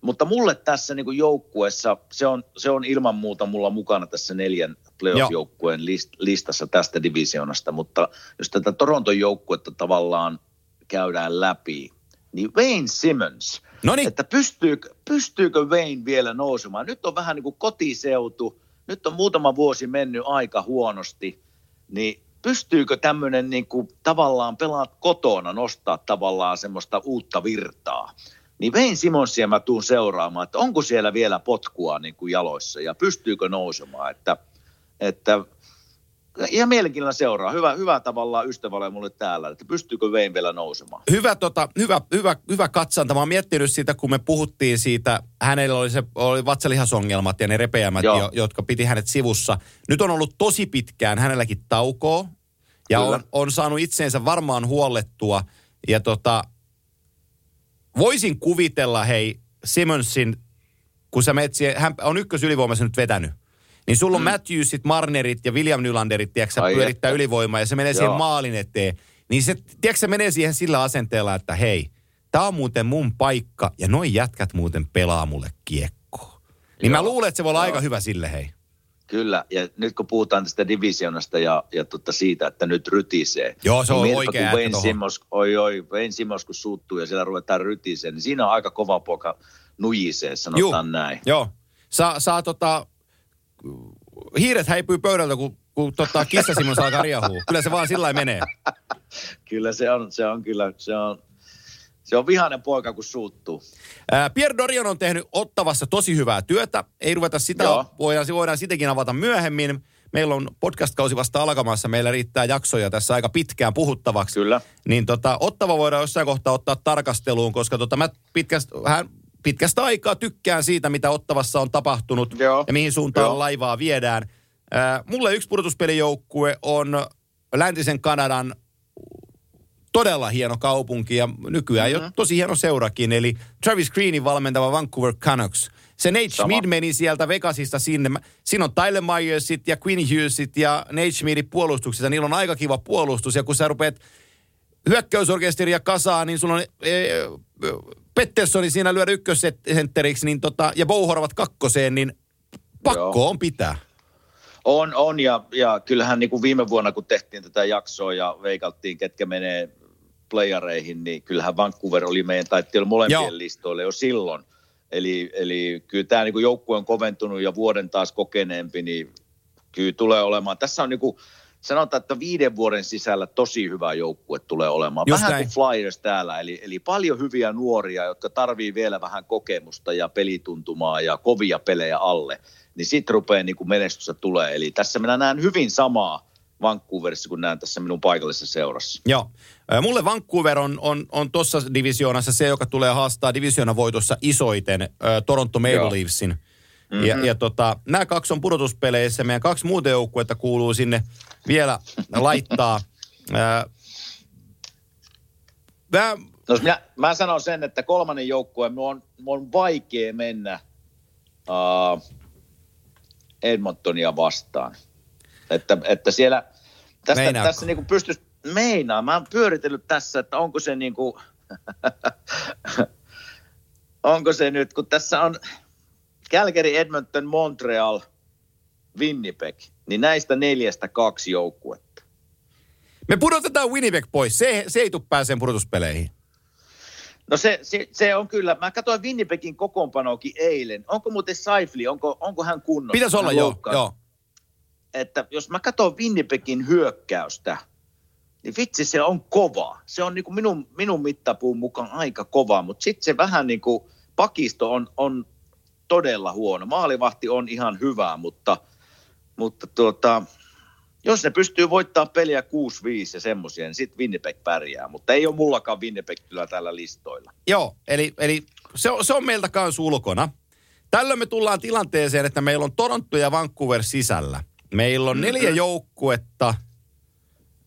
Mutta mulle tässä niin joukkueessa, se on, se on ilman muuta mulla mukana tässä neljän playoff-joukkueen list, listassa tästä divisioonasta, mutta jos tätä Toronton joukkuetta tavallaan käydään läpi, niin Wayne Simmons, Noniin. että pystyykö, pystyykö Wayne vielä nousemaan? Nyt on vähän niin kuin kotiseutu, nyt on muutama vuosi mennyt aika huonosti, niin pystyykö tämmöinen niin kuin tavallaan pelaat kotona nostaa tavallaan semmoista uutta virtaa? Niin Vein Simonsia mä tuun seuraamaan, että onko siellä vielä potkua niin kuin jaloissa ja pystyykö nousemaan, että, että ihan mielenkiinnolla seuraa. Hyvä, hyvä tavallaan ystävälle mulle täällä, että pystyykö Vein vielä nousemaan. Hyvä, tota, hyvä, hyvä, hyvä katsanta. Mä oon miettinyt sitä, kun me puhuttiin siitä, hänellä oli, se, oli vatsalihasongelmat ja ne repeämät, jo, jotka piti hänet sivussa. Nyt on ollut tosi pitkään hänelläkin taukoa ja on, on saanut itseensä varmaan huollettua. Ja tota, voisin kuvitella, hei, Simonsin, kun sä menet siihen, hän on ykkös ylivoimassa nyt vetänyt. Niin sulla on mm. Matthewsit, Marnerit ja William Nylanderit, tiedätkö pyörittää ylivoimaa ja se menee Joo. siihen maalin eteen. Niin se, tiedätkö, se menee siihen sillä asenteella, että hei, tää on muuten mun paikka ja noin jätkät muuten pelaa mulle kiekkoa. Niin Joo. mä luulen, että se voi olla Joo. aika hyvä sille hei. Kyllä, ja nyt kun puhutaan tästä divisionasta ja, ja tota siitä, että nyt rytisee. Joo, se on niin oikein kun Wayne Simmons, oi, oi, Wayne Simmons kun suuttuu ja siellä ruvetaan rytisee, niin siinä on aika kova poika nujisee, sanotaan Juh, näin. Joo, saa, saa tota, hiiret häipyy pöydältä, kun, kun tota, kissa Simmons alkaa riahua. Kyllä se vaan sillä menee. kyllä se on, se on kyllä, se on, se on vihainen poika, kun suuttuu. Ää, Pierre Dorion on tehnyt Ottavassa tosi hyvää työtä. Ei ruveta sitä, Joo. voidaan, voidaan sitäkin avata myöhemmin. Meillä on podcast-kausi vasta alkamassa. Meillä riittää jaksoja tässä aika pitkään puhuttavaksi. Kyllä. Niin tota, Ottava voidaan jossain kohtaa ottaa tarkasteluun, koska tota, mä pitkästä, hän, pitkästä aikaa tykkään siitä, mitä Ottavassa on tapahtunut Joo. ja mihin suuntaan Joo. laivaa viedään. Ää, mulle yksi pudotuspelijoukkue on läntisen Kanadan todella hieno kaupunki ja nykyään mm-hmm. jo tosi hieno seurakin. Eli Travis Greenin valmentava Vancouver Canucks. Se Nate Sama. Schmid meni sieltä Vegasista sinne. Siinä on Tyler Myersit ja Quinn Hughesit ja Nate Schmidin puolustuksessa. Niillä on aika kiva puolustus. Ja kun sä rupeat hyökkäysorkesteria kasaan, niin sulla on e, Petterssoni siinä lyödä ykkössentteriksi niin tota, ja Bouhorvat kakkoseen, niin pakko Joo. on pitää. On, on ja, ja kyllähän niin kuin viime vuonna, kun tehtiin tätä jaksoa ja veikalttiin, ketkä menee playareihin, niin kyllähän Vancouver oli meidän, tai oli molempien Joo. listoille jo silloin. Eli, eli kyllä tämä niin joukkue on koventunut ja vuoden taas kokeneempi, niin kyllä tulee olemaan. Tässä on niin kuin, sanotaan, että viiden vuoden sisällä tosi hyvä joukkue tulee olemaan. Just vähän näin. kuin Flyers täällä, eli, eli paljon hyviä nuoria, jotka tarvii vielä vähän kokemusta ja pelituntumaa ja kovia pelejä alle niin sitten rupeaa niin kuin menestystä tulee. Eli tässä minä näen hyvin samaa Vancouverissa, kun näen tässä minun paikallisessa seurassa. Joo. Mulle Vancouver on, on, on tuossa divisioonassa se, joka tulee haastaa voitossa isoiten äh, Toronto Maple Leafsin. Mm-hmm. Ja, ja tota, nämä kaksi on pudotuspeleissä. Meidän kaksi muuta joukkuetta kuuluu sinne vielä laittaa. [LAUGHS] Äh, mä, no, minä, mä sanon sen, että kolmannen joukkueen on, on vaikea mennä uh, Edmontonia vastaan. Että, että siellä, tästä, tässä niin pystyisi, meinaa, mä oon pyöritellyt tässä, että onko se niin kuin, [LAUGHS] onko se nyt, kun tässä on Calgary, Edmonton, Montreal, Winnipeg, niin näistä neljästä kaksi joukkuetta. Me pudotetaan Winnipeg pois, se, se ei tule pääseen pudotuspeleihin. No se, se, se, on kyllä. Mä katsoin Winnipegin kokoonpanoakin eilen. Onko muuten Saifli, onko, onko hän kunnossa? Pitäisi olla, joo, joo. Että jos mä katson Winnipegin hyökkäystä, niin vitsi se on kova. Se on niin kuin minun, minun mittapuun mukaan aika kova, mutta sitten se vähän niin kuin pakisto on, on todella huono. Maalivahti on ihan hyvä, mutta, mutta tuota, jos ne pystyy voittaa peliä 6-5 ja semmoisia, niin sitten Winnipeg pärjää. Mutta ei ole mullakaan Winnipeg kyllä tällä listoilla. Joo, eli, eli se, on, se on meiltä kanssa ulkona. Tällöin me tullaan tilanteeseen, että meillä on Toronto ja Vancouver sisällä. Meillä on neljä mm-hmm. joukkuetta,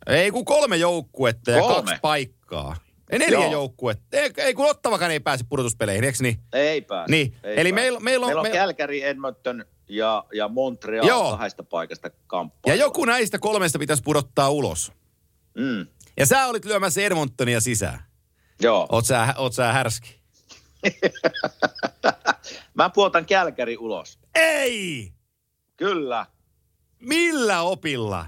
ei kun kolme joukkuetta ja kolme. kaksi paikkaa. Neljä Joo. joukkuetta. Ei, ei kun Ottavakaan ei pääse pudotuspeleihin, eikö niin? Ei pääse. Niin. Ei Eli meillä, meillä on... Meillä on me... Calgary, Edmonton, ja, ja Montreal Joo. kahdesta paikasta kamppaa. Ja joku näistä kolmesta pitäisi pudottaa ulos. Mm. Ja sä olit lyömässä Edmontonia sisään. Joo. Oot sä, oot sä härski? [LAUGHS] Mä puotan Kälkäri ulos. Ei! Kyllä. millä opilla?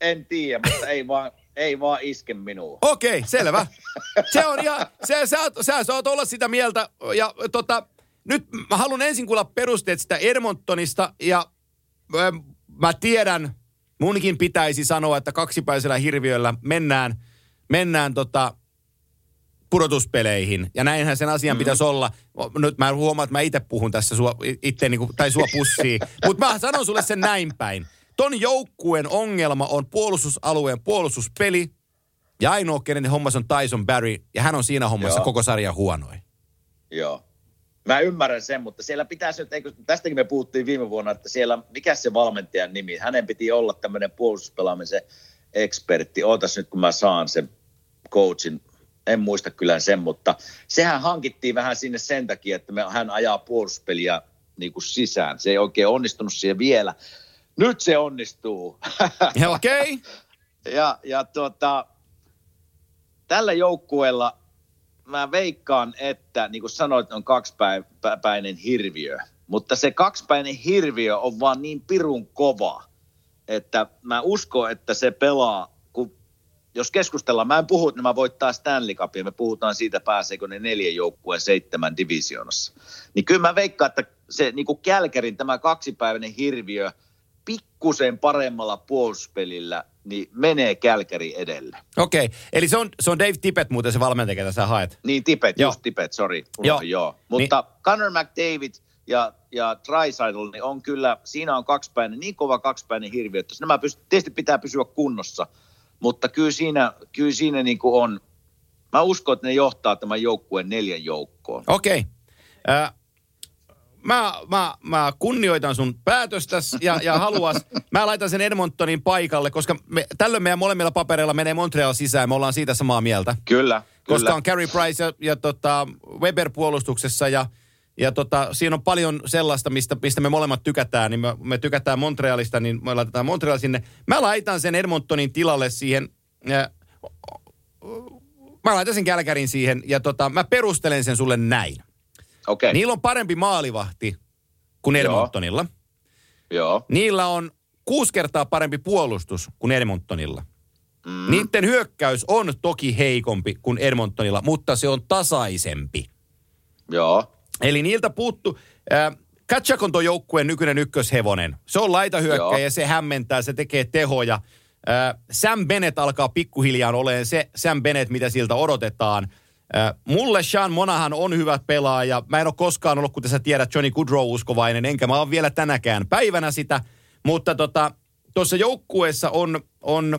En tiedä, mutta ei vaan, ei vaan iske minuun. Okei, okay, selvä. Se on ihan, se, sä, sä saat olla sitä mieltä. Ja tota, nyt mä haluan ensin kuulla perusteet sitä Edmontonista ja ö, mä tiedän, munkin pitäisi sanoa, että kaksipäisellä hirviöllä mennään, mennään tota, pudotuspeleihin. Ja näinhän sen asian mm. pitäisi olla. Nyt mä huomaan, että mä itse puhun tässä sua, itse, niin kuin, tai sua pussiin. [LAUGHS] Mutta mä sanon sulle sen näin päin. Ton joukkueen ongelma on puolustusalueen puolustuspeli. Ja ainoa, kenen hommas on Tyson Barry. Ja hän on siinä hommassa Joo. koko sarjan huonoin. Joo. Mä ymmärrän sen, mutta siellä pitäisi nyt, eikö, tästäkin me puhuttiin viime vuonna, että siellä, mikä se valmentajan nimi, hänen piti olla tämmöinen puolustuspelaamisen ekspertti. Ootas nyt, kun mä saan sen coachin, en muista kyllä sen, mutta sehän hankittiin vähän sinne sen takia, että me, hän ajaa puolustuspeliä niin kuin sisään. Se ei oikein onnistunut siihen vielä. Nyt se onnistuu. [LAUGHS] Okei. Okay. ja, ja tuota, tällä joukkueella mä veikkaan, että niin kuin sanoit, on kaksipäinen hirviö. Mutta se kaksipäinen hirviö on vaan niin pirun kova, että mä uskon, että se pelaa, kun jos keskustellaan, mä en puhu, että mä voittaa Stanley Cupia, me puhutaan siitä pääseekö ne neljä joukkueen seitsemän divisioonassa. Niin kyllä mä veikkaan, että se niin kuin Kälkärin tämä kaksipäiväinen hirviö pikkusen paremmalla puolustuspelillä niin menee Kälkäri edelle. Okei, okay. eli se on, se on Dave Tippett muuten se valmentaja, ketä sä haet. Niin, Tippett, joo. just Tippett, sorry. Joo. joo. Mutta niin. Connor McDavid ja, ja Drysaddle, niin on kyllä, siinä on kaksipäinen, niin kova kaksipäinen hirviö, että nämä pyst- tietysti pitää pysyä kunnossa, mutta kyllä siinä, kyllä siinä niin kuin on, mä uskon, että ne johtaa tämän joukkueen neljän joukkoon. Okei. Okay. Äh, mä, mä, mä kunnioitan sun päätöstäs ja, ja haluas, mä laitan sen Edmontonin paikalle, koska me, tällöin meidän molemmilla papereilla menee Montreal sisään, me ollaan siitä samaa mieltä. Kyllä, Koska kyllä. on Carey Price ja, ja tota Weber puolustuksessa ja, ja tota, siinä on paljon sellaista, mistä, mistä me molemmat tykätään, niin me, me tykätään Montrealista, niin me laitetaan Montreal sinne. Mä laitan sen Edmontonin tilalle siihen, ja, mä laitan sen Kälkärin siihen ja tota, mä perustelen sen sulle näin. Okay. Niillä on parempi maalivahti kuin Edmontonilla. Joo. Niillä on kuusi kertaa parempi puolustus kuin Edmontonilla. Mm. Niiden hyökkäys on toki heikompi kuin Edmontonilla, mutta se on tasaisempi. Joo. Eli niiltä puuttu... Äh, Katchak on tuon joukkueen nykyinen ykköshevonen. Se on laitahyökkäjä, se hämmentää, se tekee tehoja. Äh, Sam Bennett alkaa pikkuhiljaa olemaan se Sam Bennett, mitä siltä odotetaan. Äh, mulle Sean Monahan on hyvä pelaaja. Mä en ole koskaan ollut, kuten sä tiedät, Johnny Goodrow-uskovainen, enkä mä oon vielä tänäkään päivänä sitä. Mutta tuossa tota, joukkueessa on, on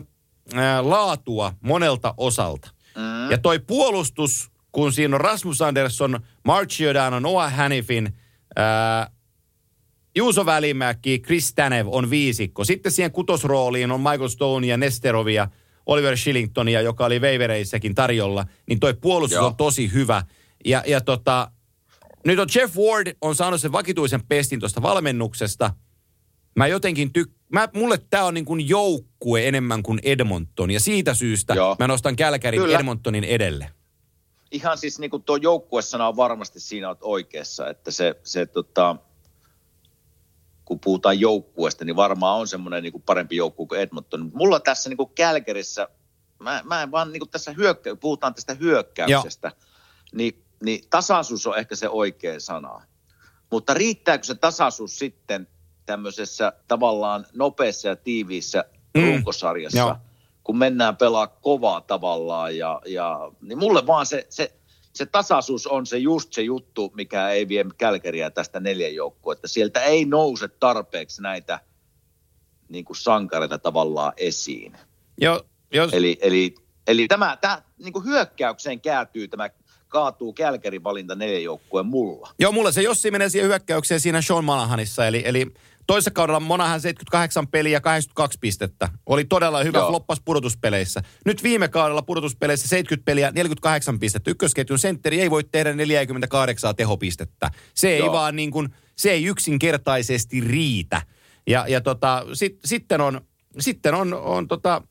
ää, laatua monelta osalta. Mm. Ja toi puolustus, kun siinä on Rasmus Andersson, Mark Giordano, Noah Hannifin, ää, Juuso Välimäki, Chris Tanev on viisikko. Sitten siihen kutosrooliin on Michael Stone ja Nesterovia – Oliver Shillingtonia, joka oli Veivereissäkin tarjolla, niin toi puolustus Joo. on tosi hyvä. Ja, ja tota, nyt on Jeff Ward on saanut sen vakituisen pestin tuosta valmennuksesta. Mä jotenkin tyk- mä, mulle tämä on niin kuin joukkue enemmän kuin Edmonton. Ja siitä syystä Joo. mä nostan Kälkärin Kyllä. Edmontonin edelle. Ihan siis niin kuin tuo joukkuesana on varmasti siinä olet oikeassa, että se, se tota, kun puhutaan joukkueesta, niin varmaan on semmoinen niin kuin parempi joukkue kuin Edmonton. Mulla tässä niin kuin Kälkerissä, mä, mä en vaan niin kuin tässä hyökkä, puhutaan tästä hyökkäyksestä, niin, niin tasaisuus on ehkä se oikea sana. Mutta riittääkö se tasaisuus sitten tämmöisessä tavallaan nopeassa ja tiiviissä mm. runkosarjassa, Joo. kun mennään pelaa kovaa tavallaan ja, ja niin mulle vaan se, se se tasaisuus on se just se juttu, mikä ei vie Kälkeriä tästä neljän joukkoa, että sieltä ei nouse tarpeeksi näitä niin kuin sankareita tavallaan esiin. Joo, jos... Eli, eli, eli tämä, tämä niin kuin hyökkäykseen kääntyy tämä kaatuu Kälkärin valinta neljän joukkueen mulla. Joo, mulla se Jossi menee siihen hyökkäykseen siinä Sean Manahanissa, eli, eli Toisessa kaudella Monahan 78 peliä 82 pistettä. Oli todella hyvä Joo. floppas pudotuspeleissä. Nyt viime kaudella pudotuspeleissä 70 peliä 48 pistettä. Ykkösketjun sentteri ei voi tehdä 48 tehopistettä. Se ei Joo. vaan niin kuin, se ei yksinkertaisesti riitä. Ja, ja tota, sit, sitten on, sitten on, on tota,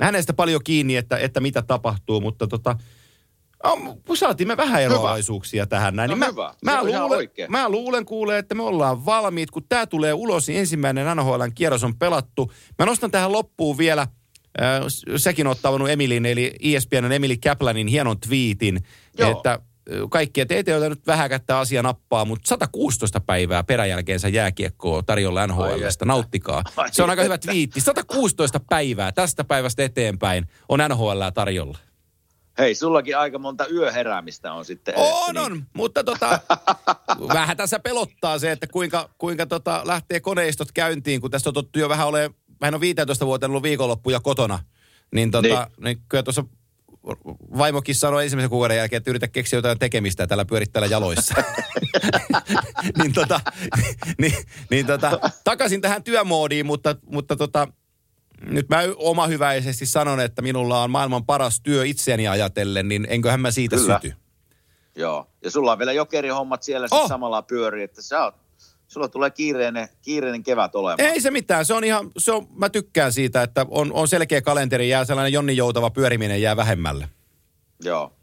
hänestä paljon kiinni, että, että mitä tapahtuu, mutta tota, Oh, saatiin me vähän eroavaisuuksia tähän näin. No niin mä, hyvä. Mä, luulen, mä luulen kuulee, että me ollaan valmiit. Kun tämä tulee ulos, niin ensimmäinen NHLn kierros on pelattu. Mä nostan tähän loppuun vielä, äh, sekin on ottanut Emilin, eli ESPNn Emili Kaplanin hienon twiitin, Joo. että äh, kaikki, että ei teillä nyt vähäkään tämä asia nappaa, mutta 116 päivää peräjälkeensä jääkiekkoa tarjolla NHLstä. Nauttikaa. Se on aika hyvä twiitti. 116 päivää tästä päivästä eteenpäin on NHL tarjolla. Hei, sullakin aika monta yöheräämistä on sitten. On, edessä, on, mutta tota, [LAUGHS] vähän tässä pelottaa se, että kuinka, kuinka tota lähtee koneistot käyntiin, kun tässä on tottu jo vähän ole, vähän on 15 vuotta ollut viikonloppuja kotona. Niin, tota, niin. Niin. niin kyllä tuossa vaimokin sanoi ensimmäisen kuukauden jälkeen, että yritä keksiä jotain tekemistä ja tällä pyörittää jaloissa. [LAUGHS] [LAUGHS] niin, tota, niin, niin tota, takaisin tähän työmoodiin, mutta, mutta tota, nyt mä omahyväisesti sanon, että minulla on maailman paras työ itseäni ajatellen, niin enköhän mä siitä Kyllä. syty. Joo. Ja sulla on vielä jokerihommat siellä Oh. samalla pyöri, että sä oot, sulla tulee kiireinen, kiireinen kevät olemaan. Ei se mitään, se on ihan, se on, mä tykkään siitä, että on, on selkeä kalenteri, jää sellainen Jonni Joutava pyöriminen jää vähemmälle. Joo.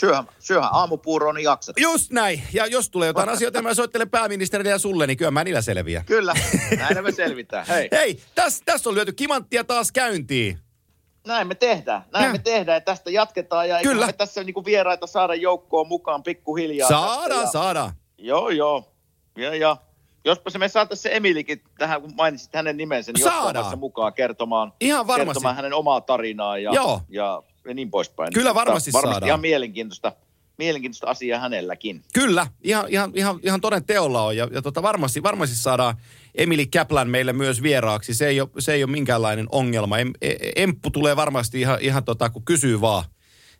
Syöhän, syöhän aamupuuroon, niin jaksat. Just näin, ja jos tulee jotain [LAUGHS] asioita, mä soittelen pääministerille ja sulle, niin kyllä mä niillä selviän. Kyllä, [LAUGHS] näin me selvitään. Hei, Hei, tässä täs on lyöty kimanttia taas käyntiin. näin me tehdään. Näin Ja. me tehdään ja tästä jatketaan. Ja Kyllä. me tässä niinku vieraita saada joukkoon mukaan pikkuhiljaa. Saadaan, ja... saadaan. Joo, joo. Ja, ja. Jospa se me saataisiin se Emilikin tähän, kun mainitsit hänen nimensä, niin Saadaan. mukaan kertomaan, Ihan varmasti. kertomaan hänen omaa tarinaa ja, Joo. ja, ja niin poispäin. Kyllä varmasti Varmasti saadaan. ihan mielenkiintoista, mielenkiintoista asiaa hänelläkin. Kyllä, ihan, ihan, ihan, ihan toden teolla on. Ja, ja tota varmasti, varmasti saadaan Emili Kaplan meille myös vieraaksi. Se ei ole, se ei ole minkäänlainen ongelma. Em, e- Emppu tulee varmasti ihan, ihan tota, kun kysyy vaan.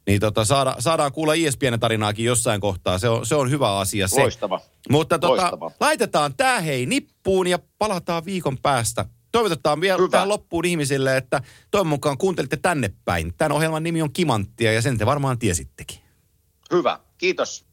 Niin tota, saada, saadaan kuulla E ISPN tarinaakin jossain kohtaa. Se on, se on hyvä asia se. Loistava. Mutta tota, Loistava. laitetaan tämä hei nippuun ja palataan viikon päästä. Toivotetaan vielä Hyvä. tähän loppuun ihmisille, että toivon mukaan kuuntelitte tänne päin. Tämän ohjelman nimi on Kimanttia ja sen te varmaan tiesittekin. Hyvä. Kiitos.